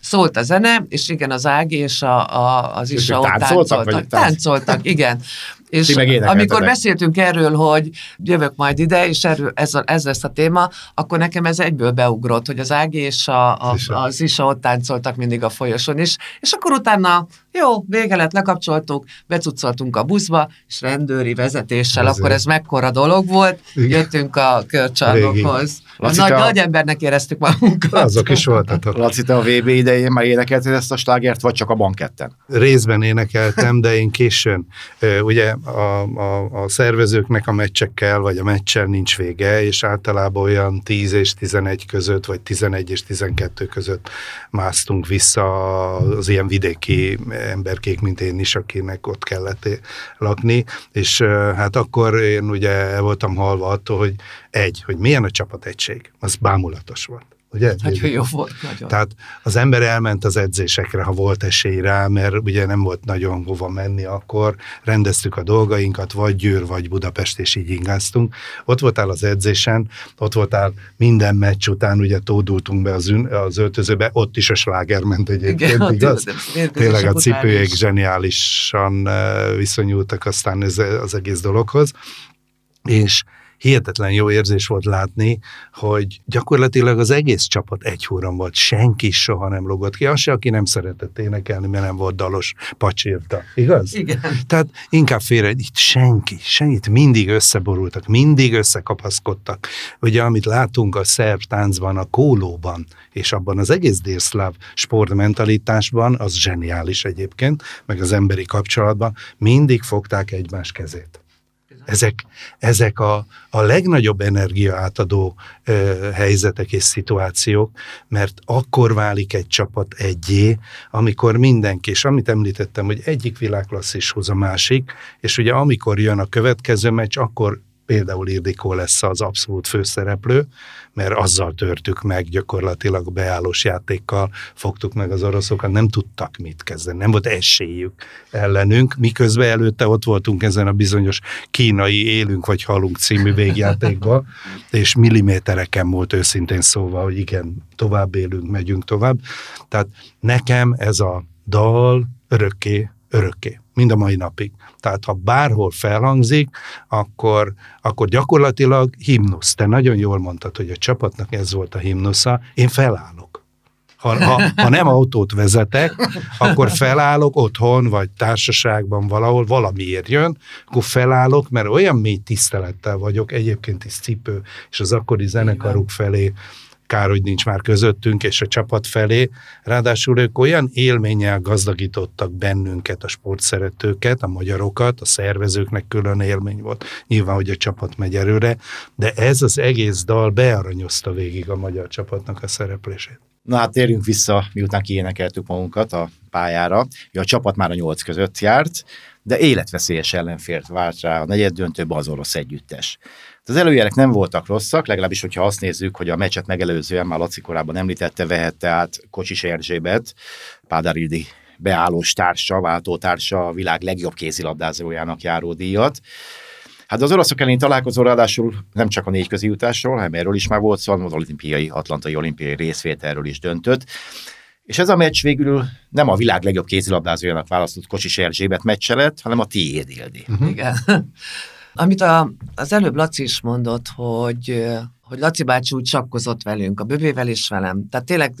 Szólt a zene, és igen, az Ági és a, a, az Isa ott táncoltak, táncoltak. tánc- Táncoltak, igen. És amikor beszéltünk erről, hogy jövök majd ide, és erről, ez, a, ez lesz a téma, akkor nekem ez egyből beugrott, hogy az Ági és a, a, Isa. az Isa ott táncoltak mindig a folyosón is, és akkor utána jó, vége lett, lekapcsoltuk, becucoltunk a buszba, és rendőri vezetéssel, Ezért. akkor ez mekkora dolog volt, Igen. jöttünk a körcsarnokhoz. Laci, Nagy, a- nagy embernek éreztük magunkat. Azok is voltatok. Laci, te a VB idején már énekelted ezt a slágert, vagy csak a banketten? Részben énekeltem, de én későn. Ugye a, a, a szervezőknek a meccsekkel, vagy a meccsel nincs vége, és általában olyan 10 és 11 között, vagy 11 és 12 között másztunk vissza az ilyen vidéki emberkék, mint én is, akinek ott kellett lakni, és hát akkor én ugye voltam halva attól, hogy egy, hogy milyen a csapategység, az bámulatos volt. Ugye? Nagyon jó volt, nagyon. Tehát az ember elment az edzésekre, ha volt esély rá, mert ugye nem volt nagyon hova menni akkor, rendeztük a dolgainkat, vagy Győr, vagy Budapest, és így ingáztunk. Ott voltál az edzésen, ott voltál minden meccs után, ugye tódultunk be az, ün, az öltözőbe, ott is a sláger ment egyébként, ott igaz? mérkőzések Tényleg a cipőjék is. zseniálisan eh, viszonyultak aztán ez, az egész dologhoz, és hihetetlen jó érzés volt látni, hogy gyakorlatilag az egész csapat egy húron volt, senki soha nem logott ki, az se, aki nem szeretett énekelni, mert nem volt dalos, pacsírta. Igaz? Igen. Tehát inkább félre, itt senki, senkit mindig összeborultak, mindig összekapaszkodtak. Ugye, amit látunk a szerb táncban, a kólóban, és abban az egész délszláv sportmentalitásban, az zseniális egyébként, meg az emberi kapcsolatban, mindig fogták egymás kezét. Ezek, ezek a, a legnagyobb energia átadó ö, helyzetek és szituációk, mert akkor válik egy csapat egyé, amikor mindenki, és amit említettem, hogy egyik világklasszis hoz a másik, és ugye amikor jön a következő meccs, akkor például Ildikó lesz az abszolút főszereplő, mert azzal törtük meg gyakorlatilag beállós játékkal, fogtuk meg az oroszokat, nem tudtak mit kezdeni, nem volt esélyük ellenünk, miközben előtte ott voltunk ezen a bizonyos kínai élünk vagy halunk című végjátékban, és millimétereken volt őszintén szóval, hogy igen, tovább élünk, megyünk tovább. Tehát nekem ez a dal örökké, örökké, mind a mai napig. Tehát ha bárhol felhangzik, akkor, akkor gyakorlatilag himnusz. Te nagyon jól mondtad, hogy a csapatnak ez volt a himnusza. Én felállok. Ha, ha, ha nem autót vezetek, akkor felállok otthon, vagy társaságban valahol, valamiért jön, akkor felállok, mert olyan mély tisztelettel vagyok, egyébként is cipő, és az akkori zenekaruk felé, kár, hogy nincs már közöttünk, és a csapat felé. Ráadásul ők olyan élménnyel gazdagítottak bennünket, a sportszeretőket, a magyarokat, a szervezőknek külön élmény volt. Nyilván, hogy a csapat megy erőre, de ez az egész dal bearanyozta végig a magyar csapatnak a szereplését. Na hát térjünk vissza, miután kiénekeltük magunkat a pályára. A csapat már a nyolc között járt, de életveszélyes ellenfért várt rá a negyed döntőbe az orosz együttes. Az előjelek nem voltak rosszak, legalábbis, hogyha azt nézzük, hogy a meccset megelőzően már Laci korábban említette, vehette át Kocsis Erzsébet, Pádarildi beállós társa, váltótársa, a világ legjobb kézilabdázójának járó díjat. Hát az oroszok elleni találkozó ráadásul nem csak a négy közi jutásról, hanem erről is már volt szó, az olimpiai, atlantai olimpiai részvételről is döntött. És ez a meccs végül nem a világ legjobb kézilabdázójának választott Kocsis Erzsébet meccse lett, hanem a tiéd, Ildi. Igen. Amit a, az előbb Laci is mondott, hogy, hogy Laci bácsi úgy sakkozott velünk, a böbével és velem. Tehát tényleg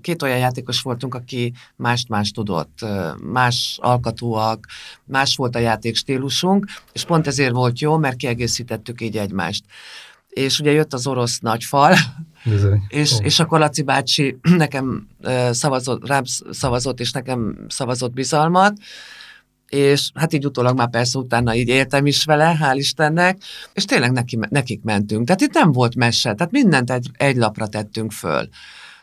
két olyan játékos voltunk, aki mást-más tudott, más alkatúak, más volt a játék stílusunk, és pont ezért volt jó, mert kiegészítettük így egymást. És ugye jött az orosz nagyfal, Bizony. és, és akkor Laci bácsi nekem szavazott, rám szavazott, és nekem szavazott bizalmat, és hát így utólag már persze utána így éltem is vele, hál' Istennek, és tényleg neki, nekik mentünk. Tehát itt nem volt mese, tehát mindent egy, egy lapra tettünk föl.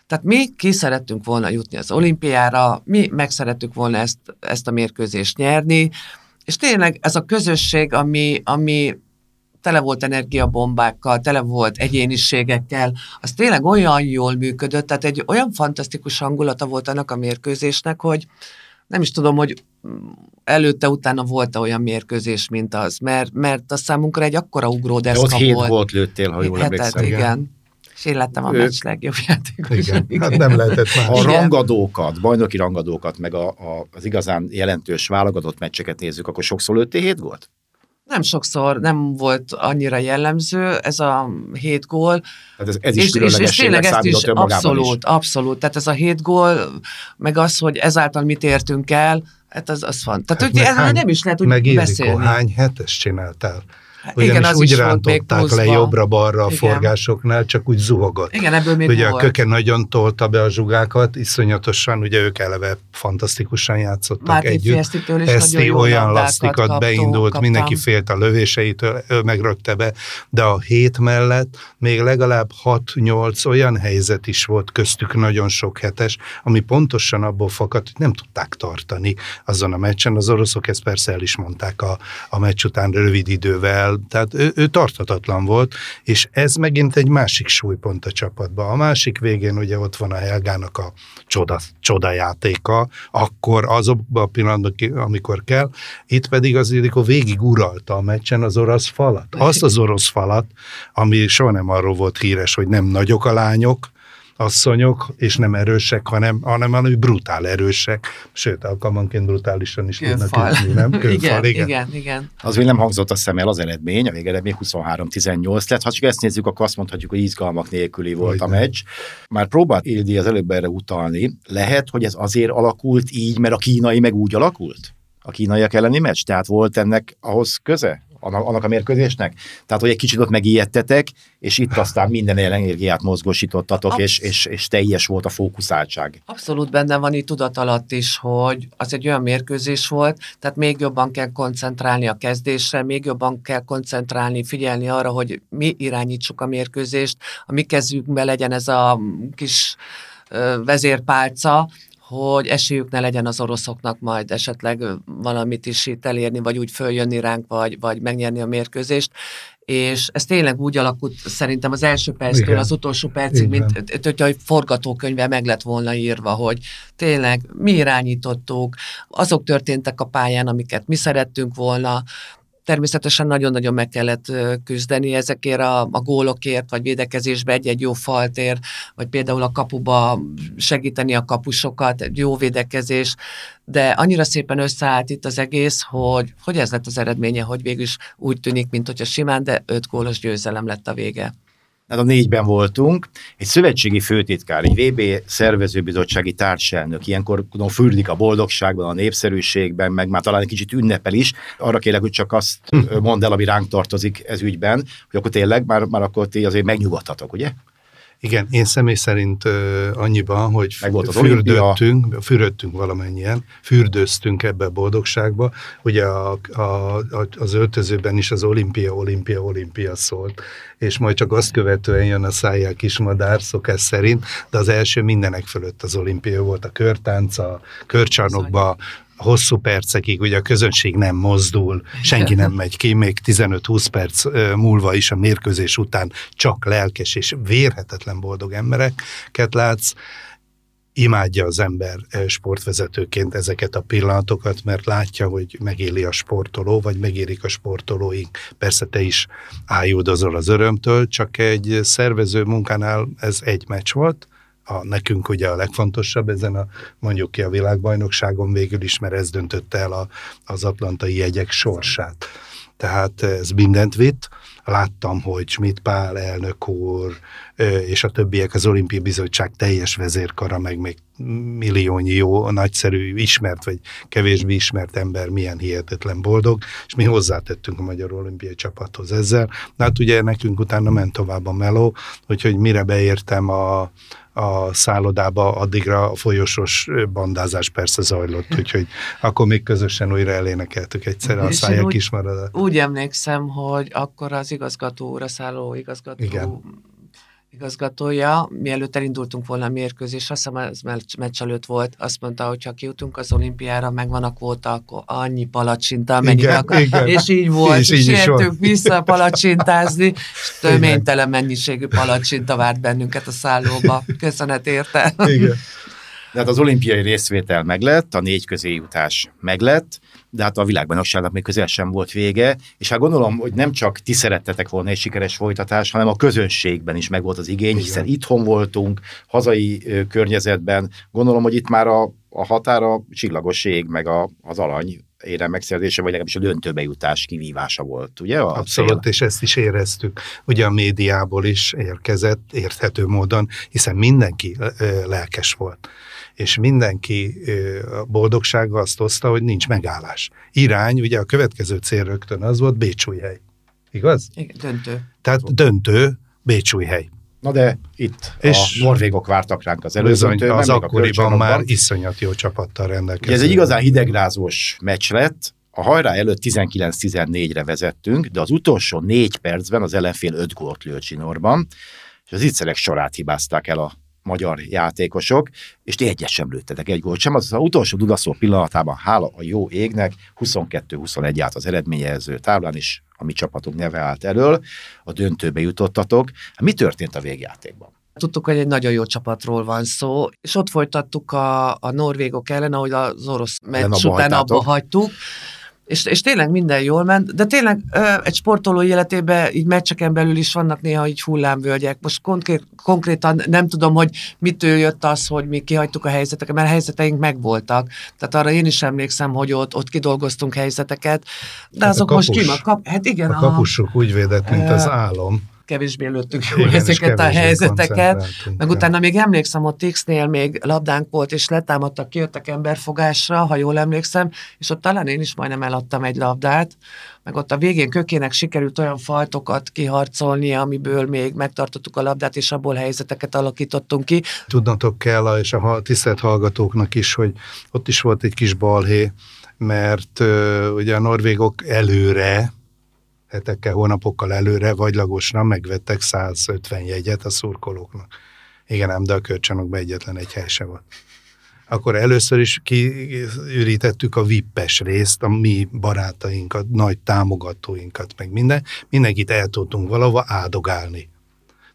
Tehát mi ki szerettünk volna jutni az olimpiára, mi meg szerettük volna ezt, ezt a mérkőzést nyerni, és tényleg ez a közösség, ami, ami tele volt energiabombákkal, tele volt egyéniségekkel, az tényleg olyan jól működött, tehát egy olyan fantasztikus hangulata volt annak a mérkőzésnek, hogy nem is tudom, hogy előtte-utána volt -e olyan mérkőzés, mint az, mert, mert a számunkra egy akkora ugródeszka volt. Ott hét volt. volt lőttél, ha jól Hetet, emlékszem. igen. És én lettem a Ő- meccs legjobb játékos. Igen, hát nem lehetett A más. Igen. rangadókat, bajnoki rangadókat, meg a, a, az igazán jelentős válogatott meccseket nézzük, akkor sokszor lőttél hét gólt? Nem sokszor nem volt annyira jellemző ez a hét gól, Tehát ez, ez is és, és, és tényleg ezt is abszolút, is. abszolút. Tehát ez a hét gól, meg az, hogy ezáltal mit értünk el, hát az, az van. Tehát, Hát hogy hány- nem is lehet úgy Meg beszélni. hány hetes csináltál? Ugyanis igen, az úgy is rántották le jobbra-balra a forgásoknál, csak úgy zuhogott. Igen, ebből még ugye volt. a köke nagyon tolta be a zsugákat, iszonyatosan, ugye ők eleve fantasztikusan játszottak Márti együtt. Eszti olyan lasztikat beindult, kaptam. mindenki félt a lövéseitől, ő megrögte be, de a hét mellett még legalább 6-8 olyan helyzet is volt köztük nagyon sok hetes, ami pontosan abból fakadt, hogy nem tudták tartani azon a meccsen. Az oroszok ezt persze el is mondták a, a meccs után rövid idővel, tehát ő, ő tartatatlan volt, és ez megint egy másik súlypont a csapatban. A másik végén ugye ott van a Helgának a csoda, csodajátéka, akkor azokban a pillanatban, amikor kell, itt pedig az Ildikó végig uralta a meccsen az orosz falat. Azt az orosz falat, ami soha nem arról volt híres, hogy nem nagyok a lányok, asszonyok, és nem erősek, hanem, hanem, hanem brutál erősek, sőt, alkalmanként brutálisan is tudnak ütni, nem? Kőfal, igen, igen. igen, igen. Az még nem hangzott a szem el az eredmény, a végeredmény 23-18 lett. Ha csak ezt nézzük, akkor azt mondhatjuk, hogy izgalmak nélküli volt a Hogyne. meccs. Már próbált Ildi az előbb erre utalni. Lehet, hogy ez azért alakult így, mert a kínai meg úgy alakult? A kínaiak elleni meccs? Tehát volt ennek ahhoz köze? Annak, a mérkőzésnek? Tehát, hogy egy kicsit ott megijedtetek, és itt aztán minden energiát mozgósítottatok, és, és, és teljes volt a fókuszáltság. Abszolút benne van itt tudat alatt is, hogy az egy olyan mérkőzés volt, tehát még jobban kell koncentrálni a kezdésre, még jobban kell koncentrálni, figyelni arra, hogy mi irányítsuk a mérkőzést, a mi kezünkben legyen ez a kis vezérpálca, hogy esélyük ne legyen az oroszoknak majd esetleg valamit is itt elérni, vagy úgy följönni ránk, vagy, vagy megnyerni a mérkőzést. És ez tényleg úgy alakult szerintem az első perctől Igen. az utolsó percig, van. mint hogyha egy forgatókönyve meg lett volna írva, hogy tényleg mi irányítottuk, azok történtek a pályán, amiket mi szerettünk volna, Természetesen nagyon-nagyon meg kellett küzdeni ezekért a, a gólokért, vagy védekezésbe egy-egy jó faltért, vagy például a kapuba segíteni a kapusokat, egy jó védekezés, de annyira szépen összeállt itt az egész, hogy, hogy ez lett az eredménye, hogy végül is úgy tűnik, mint hogyha simán, de öt gólos győzelem lett a vége. Hát a négyben voltunk, egy szövetségi főtitkár, egy VB szervezőbizottsági társelnök, ilyenkor tudom, fürdik a boldogságban, a népszerűségben, meg már talán egy kicsit ünnepel is. Arra kérlek, hogy csak azt ö, mondd el, ami ránk tartozik ez ügyben, hogy akkor tényleg már, már akkor ti azért megnyugodtatok, ugye? Igen, én személy szerint annyiban, hogy Meg volt az fürdöttünk, fürödtünk valamennyien, fürdőztünk ebbe a boldogságba. Ugye a, a, a, az öltözőben is az olimpia, olimpia, olimpia szólt, és majd csak azt követően jön a szájjel kismadár szokás szerint, de az első mindenek fölött az olimpia volt a körtánc, a körcsarnokba, hosszú percekig, ugye a közönség nem mozdul, senki nem megy ki, még 15-20 perc múlva is a mérkőzés után csak lelkes és vérhetetlen boldog embereket látsz, imádja az ember sportvezetőként ezeket a pillanatokat, mert látja, hogy megéli a sportoló, vagy megérik a sportolóink. Persze te is ájúdozol az örömtől, csak egy szervező munkánál ez egy meccs volt, a, nekünk ugye a legfontosabb ezen a mondjuk ki a világbajnokságon végül is, mert ez döntötte el a, az atlantai jegyek sorsát. Tehát ez mindent vitt. Láttam, hogy Schmidt Pál elnök úr és a többiek az olimpiai bizottság teljes vezérkara, meg még milliónyi jó, nagyszerű, ismert vagy kevésbé ismert ember milyen hihetetlen boldog, és mi hozzátettünk a Magyar Olimpiai Csapathoz ezzel. Na hát ugye nekünk utána ment tovább a meló, úgyhogy mire beértem a, a szállodába, addigra a folyosos bandázás persze zajlott, úgyhogy akkor még közösen újra elénekeltük egyszerre a szája kismaradat. Úgy emlékszem, hogy akkor az igazgató úr, a szálló igazgató Igen. Igazgatója, mielőtt elindultunk volna a mérkőzés, azt hiszem ez meccs, előtt volt, azt mondta, hogy ha kijutunk az olimpiára, megvan a kvóta, akkor annyi palacsinta, akar. igen. És így volt, És és, így volt. vissza palacsintázni, és töménytelen mennyiségű palacsinta várt bennünket a szállóba. Köszönet érte. Igen. De hát az olimpiai részvétel meglett, a négy közé jutás meglett, de hát a világbajnokságnak még közel sem volt vége, és hát gondolom, hogy nem csak ti szerettetek volna egy sikeres folytatás, hanem a közönségben is megvolt az igény, Igen. hiszen itthon voltunk, hazai ö, környezetben. Gondolom, hogy itt már a, a határa csillagos ég, meg a, az alany érem megszerzése, vagy legalábbis a döntőbe jutás kivívása volt, ugye? A Abszolút, cél? és ezt is éreztük. Ugye a médiából is érkezett érthető módon, hiszen mindenki lelkes volt. És mindenki a boldogsága azt hozta, hogy nincs megállás. Irány, ugye a következő cél rögtön az volt Bécsújhely. Igaz? Igen, döntő. Tehát döntő Bécsújhely. Na de itt és a norvégok vártak ránk az előzőntőben, az akkoriban már iszonyat jó csapattal rendelkezett. Ez egy igazán hidegrázós meccs lett. A hajrá előtt 19-14-re vezettünk, de az utolsó négy percben az ellenfél öt gólt lőtt zsinórban, és az ígyszerek sorát hibázták el a magyar játékosok, és ti egyet sem lőttetek, egy gólt sem. Az, az utolsó dudaszó pillanatában, hála a jó égnek, 22-21 állt az eredményező táblán, és a mi csapatunk neve állt elől, a döntőbe jutottatok. Hát mi történt a végjátékban? Tudtuk, hogy egy nagyon jó csapatról van szó, és ott folytattuk a, a norvégok ellen, ahogy az orosz meccs után abba hagytuk, és, és tényleg minden jól ment, de tényleg egy sportoló életében így meccseken belül is vannak néha így hullámvölgyek. Most konkrét, konkrétan nem tudom, hogy mitől jött az, hogy mi kihagytuk a helyzeteket, mert a helyzeteink megvoltak. Tehát arra én is emlékszem, hogy ott, ott kidolgoztunk helyzeteket, de Hát a azok most kapus- ki kap, Hát igen, A kapusok úgy védett, mint az álom. Kevésbé lőttük jól ezeket a helyzeteket. Meg utána még emlékszem, ott X-nél még labdánk volt, és letámadtak, kijöttek emberfogásra, ha jól emlékszem, és ott talán én is majdnem eladtam egy labdát, meg ott a végén kökének sikerült olyan faltokat kiharcolni, amiből még megtartottuk a labdát, és abból helyzeteket alakítottunk ki. Tudnatok kell, és a tisztelt hallgatóknak is, hogy ott is volt egy kis balhé, mert ö, ugye a norvégok előre, hetekkel, hónapokkal előre, vagylagosra megvettek 150 jegyet a szurkolóknak. Igen, ám, de a kölcsönökben egyetlen egy hely se volt. Akkor először is kiürítettük a vippes részt, a mi barátainkat, nagy támogatóinkat, meg minden. Mindenkit el tudtunk valahova áldogálni.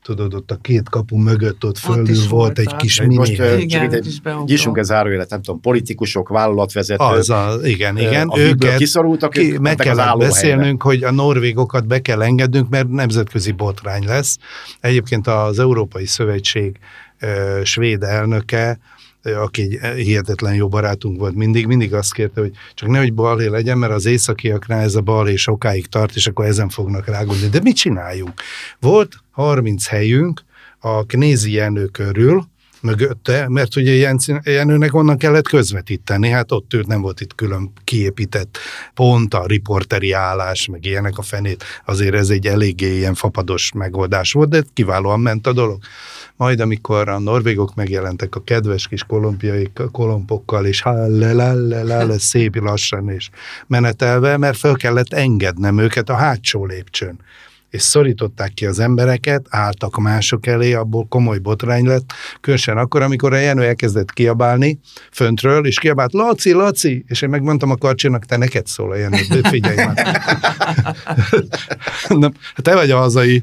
Tudod, ott a két kapu mögött ott fölül is volt egy kis most mini ö, Igen, egy, nyissunk ez zárójelet, nem tudom, politikusok, vállalatvezetők, Az a, igen, igen. őket kiszorultak, ki, meg kell beszélnünk, hogy a norvégokat be kell engednünk, mert nemzetközi botrány lesz. Egyébként az Európai Szövetség svéd elnöke, aki egy hihetetlen jó barátunk volt mindig, mindig azt kérte, hogy csak nehogy balhé legyen, mert az északiaknál ez a balhé sokáig tart, és akkor ezen fognak rágulni. De mit csináljunk? Volt 30 helyünk a Knézi Jenő körül, mögötte, mert ugye Jenőnek onnan kellett közvetíteni, hát ott őt nem volt itt külön kiépített pont, a riporteri állás, meg ilyenek a fenét, azért ez egy eléggé ilyen fapados megoldás volt, de kiválóan ment a dolog. Majd amikor a norvégok megjelentek a kedves kis kolumbiai kolompokkal, és hallelelelele, szép lassan és menetelve, mert fel kellett engednem őket a hátsó lépcsőn és szorították ki az embereket, álltak mások elé, abból komoly botrány lett, különösen akkor, amikor a Jenő elkezdett kiabálni föntről, és kiabált, Laci, Laci, és én megmondtam a karcsinak, te neked szól a Jenő, de figyelj már. Nem, te vagy a hazai,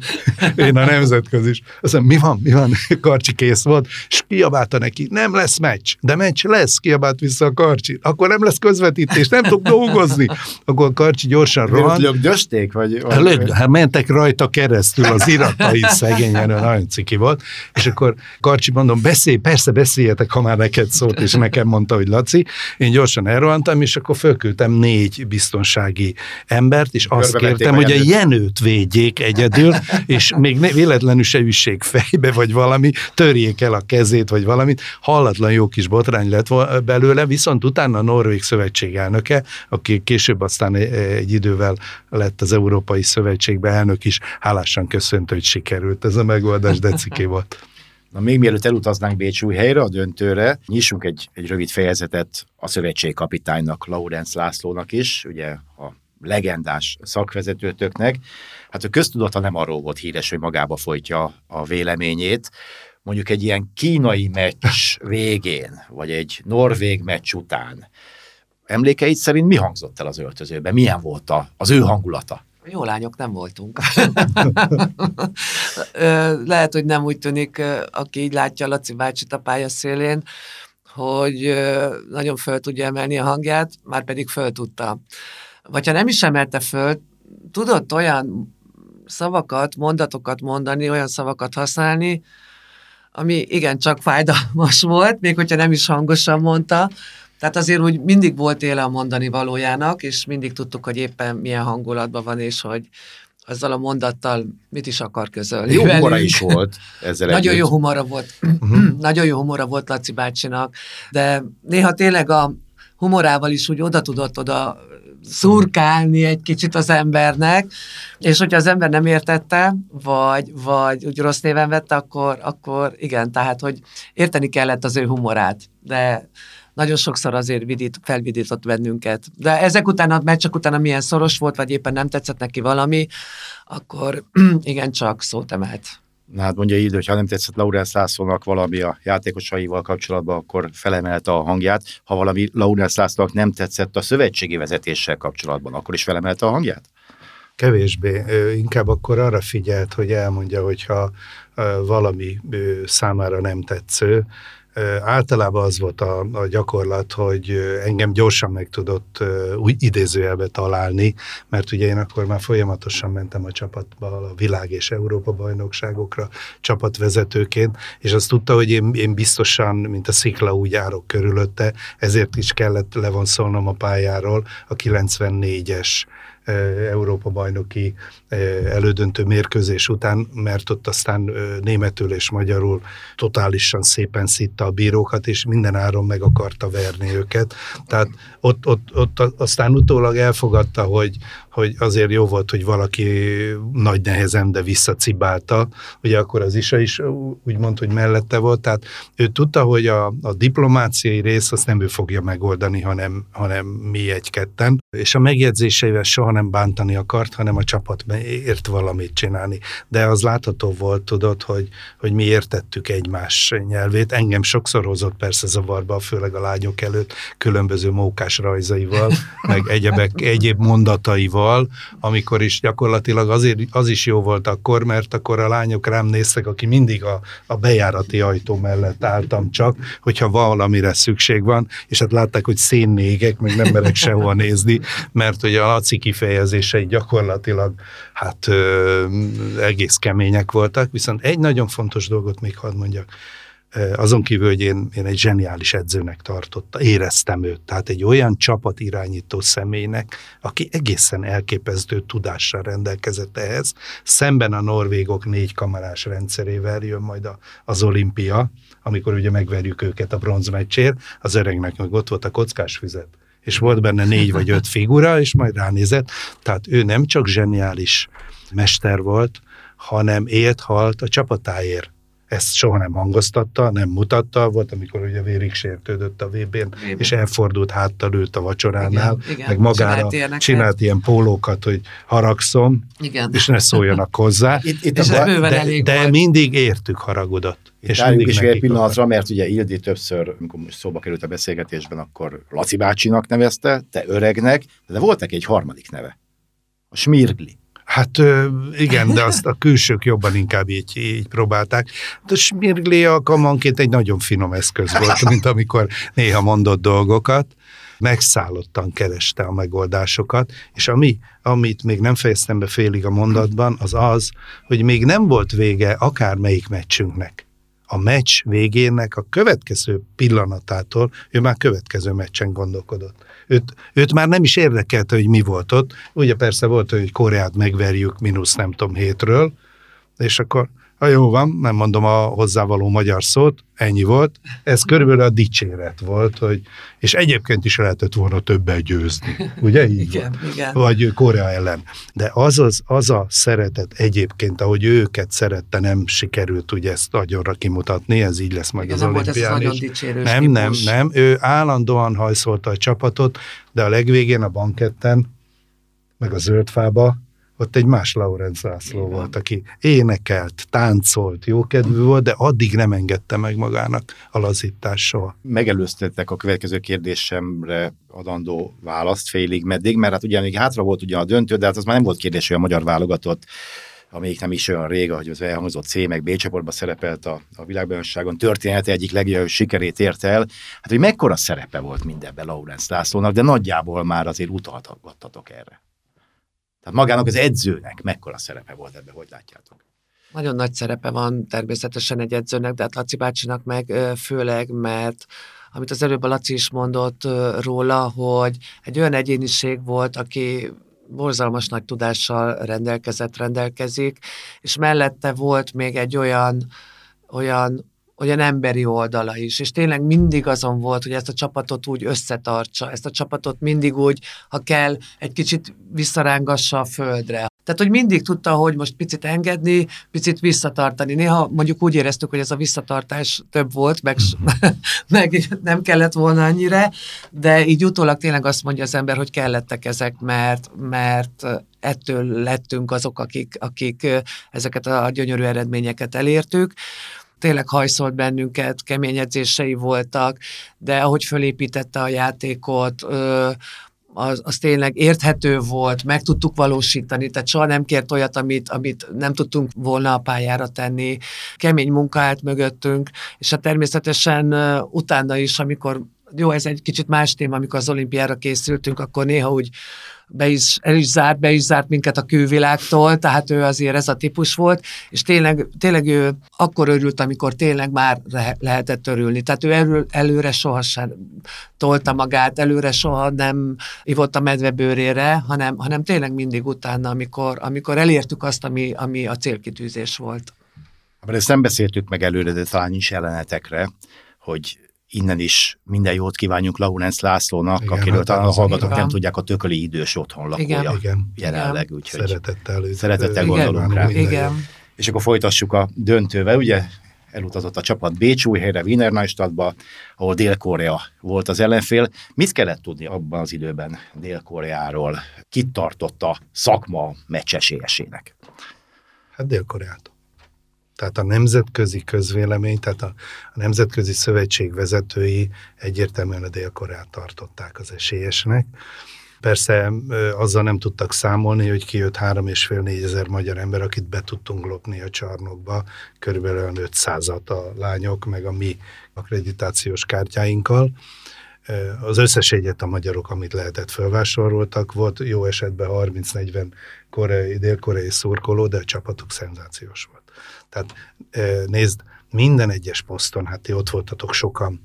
én a nemzetközi is. Azt mondom, mi van, mi van? Karcsi kész volt, és kiabálta neki, nem lesz meccs, de meccs lesz, kiabált vissza a Karcsi. Akkor nem lesz közvetítés, nem tudok dolgozni. Akkor a Karcsi gyorsan rohant, Lögdösték? Vagy, vagy, Lőd, hát mentek rajta keresztül az iratai, szegényen, nagyon ciki volt, és akkor Karcsi mondom, beszélj, persze beszéljetek, ha már neked szólt, és nekem mondta, hogy Laci. Én gyorsan elrohantam, és akkor fölküldtem négy biztonsági embert, és azt kértem, hogy a Jenőt. Jenőt védjék egyedül, és még ne, véletlenül se üssék fejbe, vagy valami, törjék el a kezét, vagy valamit. Hallatlan jó kis botrány lett belőle, viszont utána a Norvég Szövetség elnöke, aki később aztán egy, egy idővel lett az Európai Szövetségbe elnök is, hálásan köszönte, hogy sikerült ez a megoldás, de ciki volt. Na még mielőtt elutaznánk Bécsújhelyre, a döntőre, nyissunk egy, egy rövid fejezetet a szövetségkapitánynak, Laurenz Lászlónak is, ugye a legendás szakvezetőtöknek. Hát a köztudata nem arról volt híres, hogy magába folytja a véleményét. Mondjuk egy ilyen kínai meccs végén, vagy egy norvég meccs után, emlékeit szerint mi hangzott el az öltözőben? Milyen volt az ő hangulata? Jó lányok nem voltunk. Lehet, hogy nem úgy tűnik, aki így látja Laci bácsit a pályaszélén, hogy nagyon föl tudja emelni a hangját, már pedig föl tudta. Vagy ha nem is emelte föl, tudott olyan szavakat, mondatokat mondani, olyan szavakat használni, ami igen csak fájdalmas volt, még hogyha nem is hangosan mondta, tehát azért úgy mindig volt éle a mondani valójának, és mindig tudtuk, hogy éppen milyen hangulatban van, és hogy azzal a mondattal mit is akar közölni. Jó humora is volt ezzel Nagyon jó humora volt. Uh-huh. Nagyon jó humora volt Laci bácsinak, de néha tényleg a humorával is úgy oda tudott oda szurkálni egy kicsit az embernek, és hogyha az ember nem értette, vagy, vagy úgy rossz néven vette, akkor, akkor igen, tehát, hogy érteni kellett az ő humorát, de nagyon sokszor azért vidít, felvidított bennünket. De ezek után, a meccsek után, milyen szoros volt, vagy éppen nem tetszett neki valami, akkor igen, csak szót emelt. Na hát mondja így, hogy ha nem tetszett Laurence Lászlónak valami a játékosaival kapcsolatban, akkor felemelte a hangját. Ha valami Laurence Lászlónak nem tetszett a szövetségi vezetéssel kapcsolatban, akkor is felemelte a hangját? Kevésbé. Inkább akkor arra figyelt, hogy elmondja, hogyha valami számára nem tetsző, Általában az volt a, a gyakorlat, hogy engem gyorsan meg tudott úgy idézőjelbe találni, mert ugye én akkor már folyamatosan mentem a csapatba, a világ és Európa bajnokságokra csapatvezetőként, és azt tudta, hogy én, én biztosan, mint a szikla úgy járok körülötte, ezért is kellett levonszolnom a pályáról a 94-es Európa-bajnoki elődöntő mérkőzés után, mert ott aztán németül és magyarul totálisan szépen szitta a bírókat, és minden áron meg akarta verni őket. Tehát ott, ott, ott aztán utólag elfogadta, hogy, hogy azért jó volt, hogy valaki nagy nehezen, de visszacibálta. Ugye akkor az Isa is úgy mondta, hogy mellette volt, tehát ő tudta, hogy a, a diplomáciai rész azt nem ő fogja megoldani, hanem, hanem mi egy-ketten, és a megjegyzéseivel soha nem bántani akart, hanem a csapat ért valamit csinálni. De az látható volt, tudod, hogy, hogy mi értettük egymás nyelvét. Engem sokszor hozott persze zavarba, főleg a lányok előtt, különböző mókás rajzaival, meg egyebek, egyéb mondataival, Gáborral, amikor is gyakorlatilag azért az is jó volt akkor, mert akkor a lányok rám néztek, aki mindig a, a bejárati ajtó mellett álltam csak, hogyha valamire szükség van, és hát látták, hogy szénnégek, még nem merek sehova nézni, mert hogy a Laci kifejezései gyakorlatilag hát ö, egész kemények voltak, viszont egy nagyon fontos dolgot még hadd mondjak, azon kívül, hogy én, én egy zseniális edzőnek tartotta, éreztem őt, tehát egy olyan csapat irányító személynek, aki egészen elképesztő tudással rendelkezett ehhez, szemben a norvégok négy kamarás rendszerével jön majd a, az olimpia, amikor ugye megverjük őket a bronzmeccsért, az öregnek meg ott volt a kockás füzet. És volt benne négy vagy öt figura, és majd ránézett. Tehát ő nem csak zseniális mester volt, hanem élt, halt a csapatáért ezt soha nem hangoztatta, nem mutatta, volt, amikor ugye vérig sértődött a VB-n, és elfordult háttal ült a vacsoránál, igen, igen, meg magára csinált, csinált ilyen pólókat, hogy haragszom, igen. és ne szóljanak hozzá. Itt, itt de, de, de mindig értük haragudott. És mindig is egy pillanatra, mert ugye Ildi többször, amikor most szóba került a beszélgetésben, akkor Laci bácsinak nevezte, te öregnek, de volt neki egy harmadik neve. A Smirgli. Hát igen, de azt a külsők jobban inkább így, így próbálták. De Smirglé alkalmanként egy nagyon finom eszköz volt, mint amikor néha mondott dolgokat megszállottan kereste a megoldásokat, és ami, amit még nem fejeztem be félig a mondatban, az az, hogy még nem volt vége akármelyik meccsünknek a meccs végének a következő pillanatától ő már következő meccsen gondolkodott. Őt, őt már nem is érdekelte, hogy mi volt ott. Ugye persze volt, hogy Koreát megverjük mínusz nem tudom hétről, és akkor ha jó van, nem mondom a hozzávaló magyar szót, ennyi volt. Ez körülbelül a dicséret volt, hogy, és egyébként is lehetett volna többet győzni. Ugye így igen, van? igen. Vagy Korea ellen. De az, az, az a szeretet egyébként, ahogy őket szerette, nem sikerült ugye ezt agyonra kimutatni, ez így lesz majd igen, az nem olimpián is. Nem, nem, nem. Ő állandóan hajszolta a csapatot, de a legvégén a banketten meg a Zöldfába, ott egy más Laurenz László Igen. volt, aki énekelt, táncolt, jókedvű volt, de addig nem engedte meg magának a lazítás soha. Megelőztetek a következő kérdésemre adandó választ félig meddig, mert hát ugye még hátra volt ugye a döntő, de hát az már nem volt kérdés, hogy a magyar válogatott amelyik nem is olyan rég, ahogy az elhangzott C meg B csoportban szerepelt a, a világbajnokságon, története egyik legjobb sikerét érte el. Hát, hogy mekkora szerepe volt mindebben Laurence Lászlónak, de nagyjából már azért utaltatok erre. Tehát magának az edzőnek mekkora szerepe volt ebben, hogy látjátok? Nagyon nagy szerepe van természetesen egy edzőnek, de hát Laci bácsinak meg főleg, mert amit az előbb a Laci is mondott róla, hogy egy olyan egyéniség volt, aki borzalmas nagy tudással rendelkezett, rendelkezik, és mellette volt még egy olyan, olyan olyan emberi oldala is, és tényleg mindig azon volt, hogy ezt a csapatot úgy összetartsa, ezt a csapatot mindig úgy, ha kell, egy kicsit visszarángassa a földre. Tehát, hogy mindig tudta, hogy most picit engedni, picit visszatartani. Néha mondjuk úgy éreztük, hogy ez a visszatartás több volt, meg, meg nem kellett volna annyira, de így utólag tényleg azt mondja az ember, hogy kellettek ezek, mert, mert ettől lettünk azok, akik, akik ezeket a gyönyörű eredményeket elértük tényleg hajszolt bennünket, kemény edzései voltak, de ahogy fölépítette a játékot, az, az tényleg érthető volt, meg tudtuk valósítani, tehát soha nem kért olyat, amit, amit nem tudtunk volna a pályára tenni. Kemény munka állt mögöttünk, és hát természetesen utána is, amikor jó, ez egy kicsit más téma, amikor az olimpiára készültünk, akkor néha úgy be is, el is zárt, be is zárt minket a külvilágtól, tehát ő azért ez a típus volt, és tényleg, tényleg ő akkor örült, amikor tényleg már lehetett örülni. Tehát ő elő, előre sohasem tolta magát, előre soha nem ivott a medvebőrére, hanem, hanem tényleg mindig utána, amikor, amikor elértük azt, ami, ami a célkitűzés volt. Mert ezt nem beszéltük meg előre, de talán is jelenetekre, hogy innen is minden jót kívánjunk Laurence Lászlónak, Igen, akiről hát talán a hallgatók nem tudják, a tököli idős otthon lakója Igen. jelenleg. Úgyhogy szeretettel, szeretettel gondolunk rá. Igen. És akkor folytassuk a döntővel, ugye elutazott a csapat Bécsújhelyre, Wiener Neustadtba, ahol Dél-Korea volt az ellenfél. Mit kellett tudni abban az időben Dél-Koreáról? Kit tartott a szakma meccsesélyésének? Hát Dél-Koreától. Tehát a nemzetközi közvélemény, tehát a, a nemzetközi szövetség vezetői egyértelműen a Dél-Koreát tartották az esélyesnek. Persze azzal nem tudtak számolni, hogy kijött három és fél ezer magyar ember, akit be tudtunk lopni a csarnokba, körülbelül 500-at a lányok, meg a mi akkreditációs kártyáinkkal. Az összes egyet a magyarok, amit lehetett felvásároltak, volt jó esetben 30-40 koreai, dél-koreai szurkoló, de a csapatuk szenzációs volt. Tehát nézd, minden egyes poszton, hát ti ott voltatok sokan,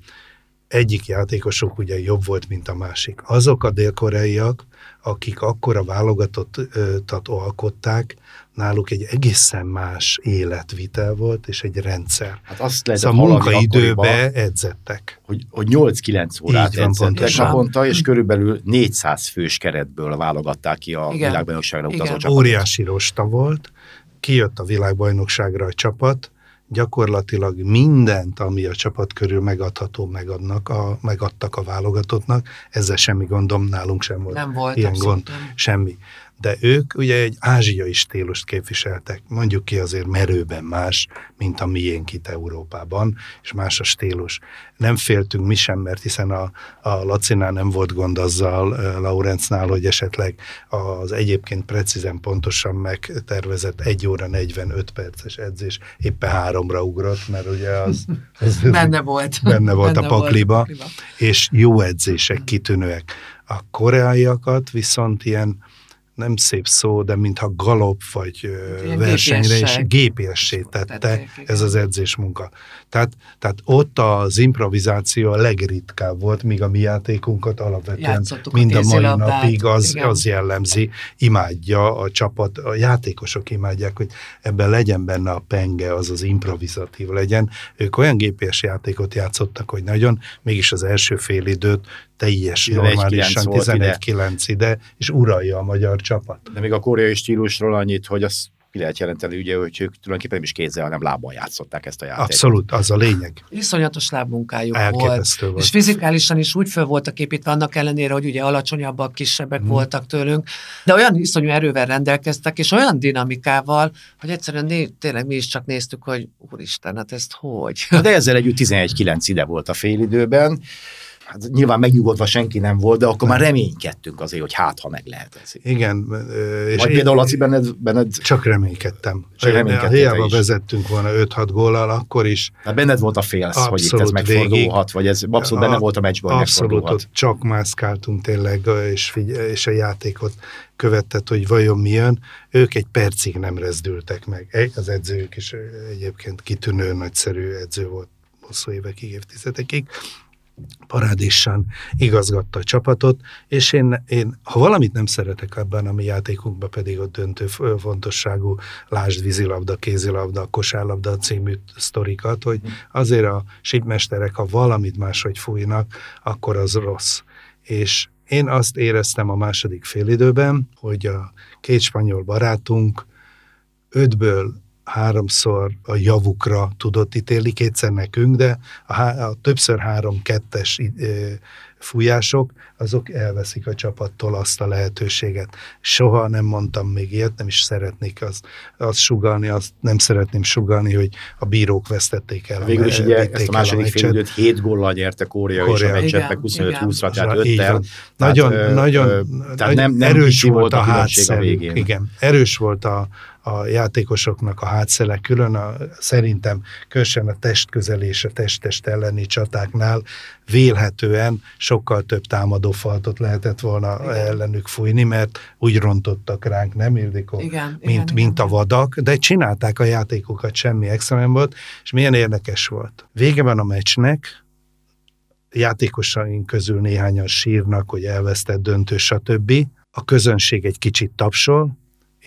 egyik játékosok ugye jobb volt, mint a másik. Azok a dél-koreaiak, akik akkor a válogatottat alkották, náluk egy egészen más életvitel volt, és egy rendszer. Hát azt lehet szóval a munkaidőbe edzettek. Hogy, hogy 8-9 órát Így van, edzettek naponta, és körülbelül 400 fős keretből válogatták ki a világbajnokságra utazó csapatot. Óriási rosta volt, kijött a világbajnokságra a csapat, gyakorlatilag mindent, ami a csapat körül megadható, megadnak a, megadtak a válogatottnak, ezzel semmi gondom, nálunk sem volt, Nem volt ilyen gond, semmi de ők ugye egy ázsiai stílust képviseltek, mondjuk ki azért merőben más, mint a miénk itt Európában, és más a stílus. Nem féltünk mi sem, mert hiszen a, a Lacinál nem volt gond azzal, Laurencnál, hogy esetleg az egyébként precízen pontosan megtervezett 1 óra 45 perces edzés éppen háromra ugrott, mert ugye az, az benne volt, benne volt benne a pakliba, volt a pakliba, és jó edzések, kitűnőek. A koreaiakat viszont ilyen nem szép szó, de mintha galop vagy Ilyen versenyre is gépiessé tette ez az edzés munka. Tehát, tehát ott az improvizáció a legritkább volt, míg a mi játékunkat alapvetően Játszottuk mind a, a mai napig az, az jellemzi, imádja a csapat, a játékosok imádják, hogy ebben legyen benne a penge, az az improvizatív legyen. Ők olyan gépies játékot játszottak, hogy nagyon, mégis az első fél időt teljes, normálisan 11-9 ide, és uralja a magyar csapat. De még a koreai stílusról annyit, hogy az ki lehet jelenteni, ugye, hogy ők tulajdonképpen nem is kézzel, hanem lábbal játszották ezt a játékot. Abszolút, az a lényeg. Iszonyatos lábmunkájuk volt. volt. És fizikálisan is úgy föl voltak építve, annak ellenére, hogy ugye alacsonyabbak, kisebbek Mhm. voltak tőlünk, de olyan iszonyú erővel rendelkeztek, és olyan dinamikával, hogy egyszerűen né- tényleg mi is csak néztük, hogy úristen, hát ezt hogy? De ezzel együtt 11-9 ide volt a félidőben. Hát nyilván megnyugodva senki nem volt, de akkor már reménykedtünk azért, hogy hát, ha meg lehet ez. Igen. És Vagy én- például Laci benned, benned, Csak reménykedtem. Csak reménykedtél te Hiába vezettünk volna 5-6 góllal, akkor is hát benned volt a félsz, hogy itt ez megfordulhat, vagy ez abszolút benne A- volt a meccsben, hogy Abszolút, csak mászkáltunk tényleg, és, figy- és a játékot követett, hogy vajon mi jön. Ők egy percig nem rezdültek meg. Egy- Az edzők is egyébként kitűnő, nagyszerű edző volt hosszú évekig, évtizedekig parádésan igazgatta a csapatot, és én, én, ha valamit nem szeretek ebben a mi játékunkban, pedig ott döntő fontosságú, lásd vízilabda, kézilabda, kosárlabda című sztorikat, hogy azért a sípmesterek, ha valamit máshogy fújnak, akkor az rossz. És én azt éreztem a második félidőben, hogy a két spanyol barátunk ötből háromszor a javukra tudott ítélni, kétszer nekünk, de a, há- a többször három-kettes ö, fújások, azok elveszik a csapattól azt a lehetőséget. Soha nem mondtam még ilyet, nem is szeretnék azt, azt sugalni, azt nem szeretném sugalni, hogy a bírók vesztették el. Végül is ugye ezt a második meccset. félidőt 7 góllal nyerte Korea, és a meccset meg 25-20-ra, igen. tehát Így 5 van. Nagyon, Tehát, nagyon, tehát nem- nem erős volt a a végén. Igen, erős volt a, a játékosoknak a hátszele, külön a, szerintem különösen a testközelés, a test-test elleni csatáknál vélhetően sokkal több támadó faltot lehetett volna Igen. ellenük fújni, mert úgy rontottak ránk, nem Ildikó? Igen, mint, igen, mint a igen. vadak, de csinálták a játékokat, semmi extra nem volt, és milyen érdekes volt. Vége van a meccsnek, játékosaink közül néhányan sírnak, hogy elvesztett döntő, stb. A közönség egy kicsit tapsol,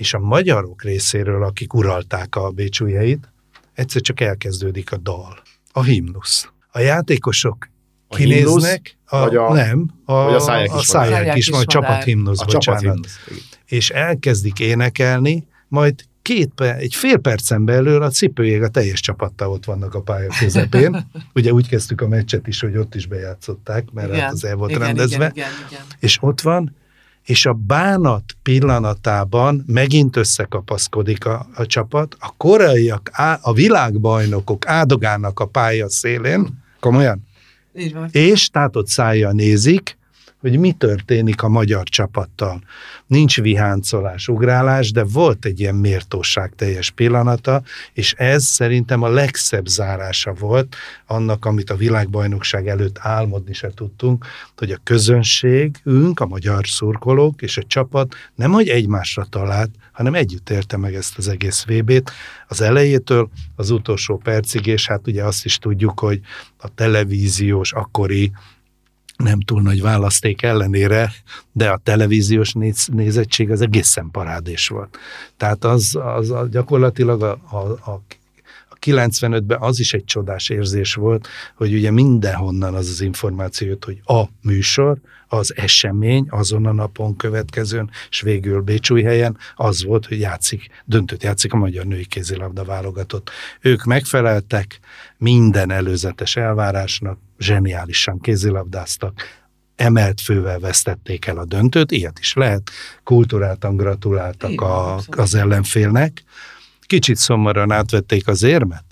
és a magyarok részéről, akik uralták a bécsújheit, egyszer csak elkezdődik a dal, a himnusz. A játékosok A kinéznek, a, Vagy a- nem, a, vagy a száják a is száják Száják is, vagy a csapathimnusz, A bocsánat csapat és elkezdik énekelni, majd két, egy fél percen belül a cipőjég a teljes csapattal ott vannak a pálya közepén. Ugye úgy kezdtük a meccset is, hogy ott is bejátszották, mert hát az el volt igen, rendezve. Igen, igen, igen. És ott van, és a bánat pillanatában megint összekapaszkodik a, a csapat, a koreaiak, á, a világbajnokok áldogálnak a pálya szélén, komolyan, és tátott szájjal nézik, hogy mi történik a magyar csapattal. Nincs viháncolás, ugrálás, de volt egy ilyen méltóság teljes pillanata, és ez szerintem a legszebb zárása volt annak, amit a világbajnokság előtt álmodni se tudtunk, hogy a közönségünk, a magyar szurkolók és a csapat nem hogy egymásra talált, hanem együtt érte meg ezt az egész VB-t az elejétől az utolsó percig, és hát ugye azt is tudjuk, hogy a televíziós akkori nem túl nagy választék ellenére, de a televíziós néz, nézettség az egészen parádés volt. Tehát az, az a, gyakorlatilag a, a a 95-ben az is egy csodás érzés volt, hogy ugye mindenhonnan az az információ jött, hogy a műsor, az esemény azon a napon következőn, és végül Bécsújhelyen az volt, hogy játszik, döntött játszik a magyar női kézilabda válogatott. Ők megfeleltek minden előzetes elvárásnak, zseniálisan kézilabdáztak, emelt fővel vesztették el a döntőt, ilyet is lehet, kulturáltan gratuláltak Igen, a, abszolút. az ellenfélnek, kicsit szomorúan átvették az érmet,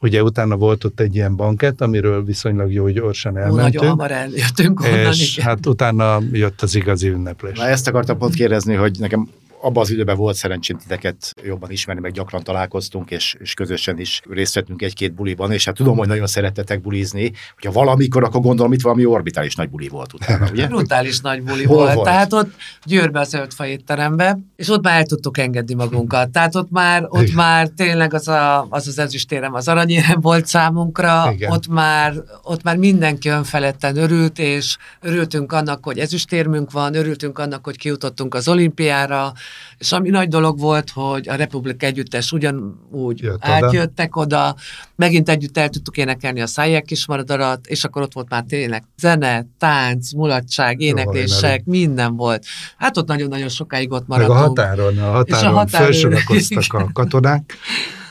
Ugye utána volt ott egy ilyen bankett, amiről viszonylag jó gyorsan Ó, nagyon elmentünk, hamar eljöttünk onnan, és igen. hát utána jött az igazi ünneplés. Na ezt akartam pont kérdezni, hogy nekem abban az időben volt szerencsém titeket jobban ismerni, meg gyakran találkoztunk, és, és közösen is részt vettünk egy-két buliban, és hát tudom, hogy nagyon szerettetek bulizni, hogyha valamikor, akkor gondolom itt valami orbitális nagy buli volt utána, ugye? Brutális nagy buli Hol volt. volt? Tehát ott Győrbe a zöldfa étterembe, és ott már el tudtuk engedni magunkat. Tehát ott már, ott Igen. már tényleg az, a, az az ezüstérem, az aranyérem volt számunkra, Igen. ott már, ott már mindenki önfeledten örült, és örültünk annak, hogy ezüstérmünk van, örültünk annak, hogy kijutottunk az olimpiára, És ami nagy dolog volt, hogy a Republik Együttes ugyanúgy Jött oda. átjöttek oda, megint együtt el tudtuk énekelni a Szájják kismaradarat, és akkor ott volt már tényleg zene, tánc, mulatság, éneklések, minden volt. Hát ott nagyon-nagyon sokáig ott Meg a maradtunk. határon, a És a határon határon- felsorakoztak a katonák,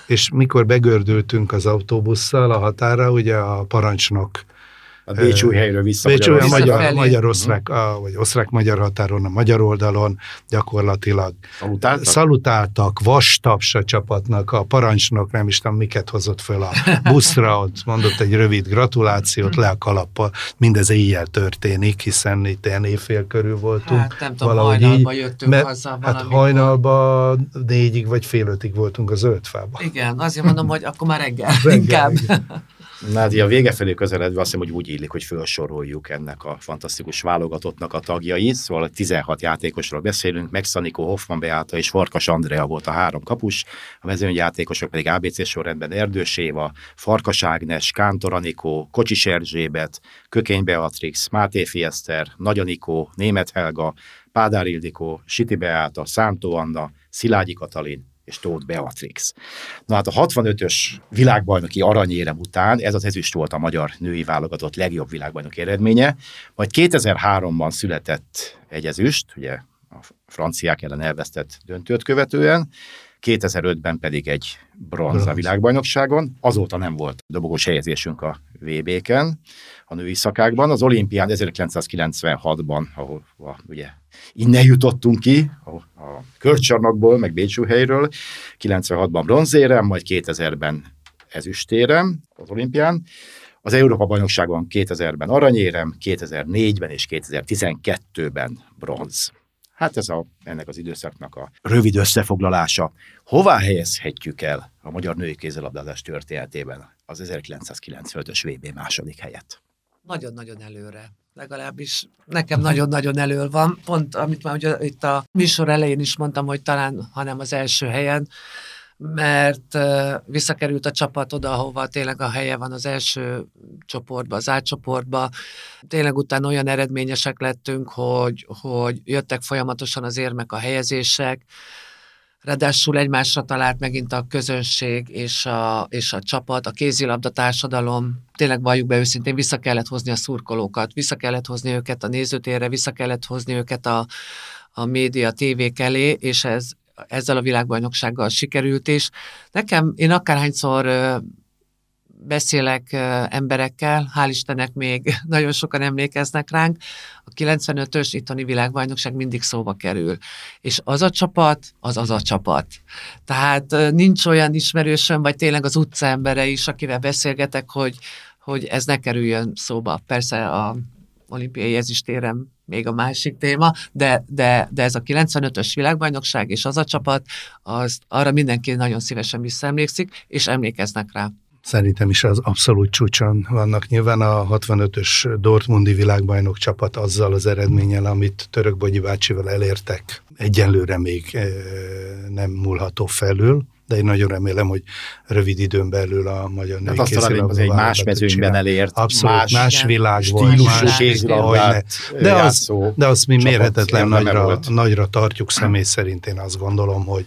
és mikor begördültünk az autóbusszal a határa, ugye a parancsnok A Bécsúj helyről vissza Bécs olyan Magyarországra. magyar, magyar-osztrák, a- vagy osztrák-magyar határon, a magyar oldalon gyakorlatilag Szalutáltak? szalutáltak, vastaps a csapatnak, a parancsnok nem is tudom miket hozott föl a buszra, ott mondott egy rövid gratulációt, le a kalappal, mindez éjjel történik, hiszen itt ilyen évfél körül voltunk. Hát nem tudom, valahogy hajnalba így, jöttünk mert haza Hát hajnalba négyig vagy fél ötig voltunk a zöldfában. Igen, azért mondom, hogy akkor már reggel, Reggel, inkább. igen. Na, hát a vége felé közeledve azt hiszem, hogy úgy illik, hogy felsoroljuk ennek a fantasztikus válogatottnak a tagjait. Szóval 16 játékosról beszélünk, Megszaniko, Hoffman Beáta és Farkas Andrea volt a három kapus, a mezőnyjátékosok pedig ABC sorrendben Erdős Éva, Farkas Ágnes, Kántor Anikó, Kocsis Erzsébet, Kökény Beatrix, Máté Fieszter, Nagy Anikó, Német Helga, Pádár Ildikó, Siti Beáta, Szántó Anna, Szilágyi Katalin és Tóth Beatrix. Na hát a 65-ös világbajnoki aranyérem után ez az ezüst volt a magyar női válogatott legjobb világbajnoki eredménye, majd 2003-ban született egy ezüst, ugye a franciák ellen elvesztett döntőt követően, 2005-ben pedig egy bronz a világbajnokságon, azóta nem volt dobogós helyezésünk a VB-ken, a női szakákban. Az olimpián 1996-ban, ahol a, ugye innen jutottunk ki, a, a körcsarnokból, meg Bécsúhelyről, 96-ban bronzérem, majd 2000-ben ezüstérem az olimpián. Az Európa-bajnokságon 2000-ben aranyérem, 2004-ben és 2012-ben bronz. Hát ez a, ennek az időszaknak a rövid összefoglalása. Hová helyezhetjük el a magyar női kézilabdázás történetében az 1995-ös VB második helyet? Nagyon-nagyon előre. Legalábbis nekem nagyon-nagyon elől van. Pont, amit már ugye itt a műsor elején is mondtam, hogy talán, hanem az első helyen, mert visszakerült a csapat oda, ahova tényleg a helye van az első csoportba, az átcsoportba. Tényleg utána olyan eredményesek lettünk, hogy, hogy jöttek folyamatosan az érmek, a helyezések, Ráadásul egymásra talált megint a közönség és a, és a csapat, a kézilabda társadalom. Tényleg valljuk be őszintén, vissza kellett hozni a szurkolókat, vissza kellett hozni őket a nézőtérre, vissza kellett hozni őket a, a média, tévék elé, és ez ezzel a világbajnoksággal sikerült is. Nekem, én akárhányszor beszélek emberekkel, hál' Istennek még nagyon sokan emlékeznek ránk, a 95-ös itthoni világbajnokság mindig szóba kerül. És az a csapat, az az a csapat. Tehát nincs olyan ismerősöm, vagy tényleg az utca embere is, akivel beszélgetek, hogy, hogy ez ne kerüljön szóba. Persze a olimpiai ezüstérem még a másik téma, de, de, de ez a 95-ös világbajnokság és az a csapat, az, arra mindenki nagyon szívesen visszaemlékszik, és emlékeznek rá. Szerintem is az abszolút csúcson vannak. Nyilván a 65-ös Dortmundi világbajnok csapat azzal az eredménnyel, amit Török Bogyi bácsival elértek, egyenlőre még eh, nem múlható felül, de én nagyon remélem, hogy rövid időn belül a magyar női Hát azt az egy más mezőnyben elért, Abszolút, más, világ volt. stílusú más- kézilabdát de az, de azt mi mérhetetlen nagyra, nagyra tartjuk személy szerint, én azt gondolom, hogy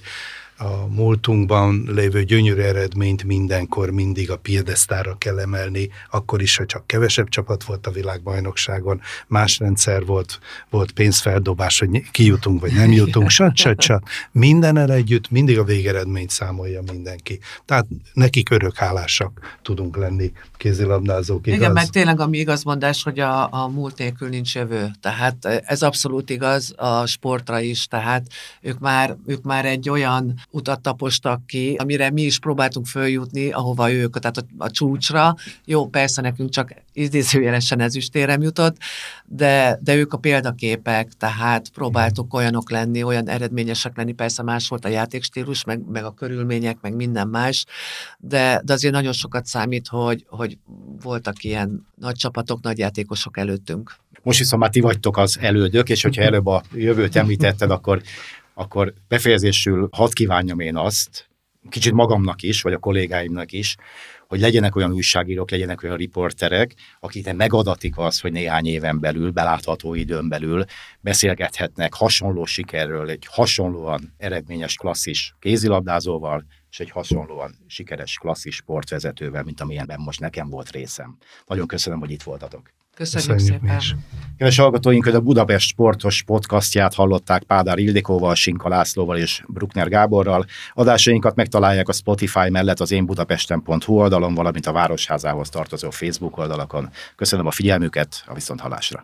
a múltunkban lévő gyönyörű eredményt mindenkor mindig a piedesztára kell emelni, akkor is, hogy csak kevesebb csapat volt a világbajnokságon, más rendszer volt, volt pénzfeldobás, hogy kijutunk vagy nem jutunk, sat, sat. Mindennel együtt mindig a végeredményt számolja mindenki. Tehát nekik örök hálásak tudunk lenni kézilabdázók, igaz? Igen, meg tényleg a mi igazmondás, hogy a, a múlt nélkül nincs jövő. Tehát ez abszolút igaz a sportra is, tehát ők már, ők már egy olyan utat tapostak ki, amire mi is próbáltunk följutni, ahova ők, tehát a, a csúcsra. Jó, persze nekünk csak idézőjelesen ezüstérem jutott, de, de ők a példaképek, tehát próbáltuk olyanok lenni, olyan eredményesek lenni, persze más volt a játékstílus, meg, meg a körülmények, meg minden más, de, de azért nagyon sokat számít, hogy, hogy voltak ilyen nagy csapatok, nagy játékosok előttünk. Most viszont már ti vagytok az elődök, és hogyha előbb a jövőt említetted, akkor, akkor befejezésül hadd kívánjam én azt, kicsit magamnak is, vagy a kollégáimnak is, hogy legyenek olyan újságírók, legyenek olyan riporterek, akiknek megadatik az, hogy néhány éven belül, belátható időn belül beszélgethetnek hasonló sikerről, egy hasonlóan eredményes klasszis kézilabdázóval, és egy hasonlóan sikeres klasszis sportvezetővel, mint amilyenben most nekem volt részem. Nagyon köszönöm, hogy itt voltatok. Köszönjük, Köszönjük szépen. Is. Kedves hallgatóink, a Budapest sportos podcastját hallották Pádár Ildikóval, Sinka Lászlóval és Bruckner Gáborral. Adásainkat megtalálják a Spotify mellett az én budapesten.hu oldalon, valamint a Városházához tartozó Facebook oldalakon. Köszönöm a figyelmüket, a viszonthallásra.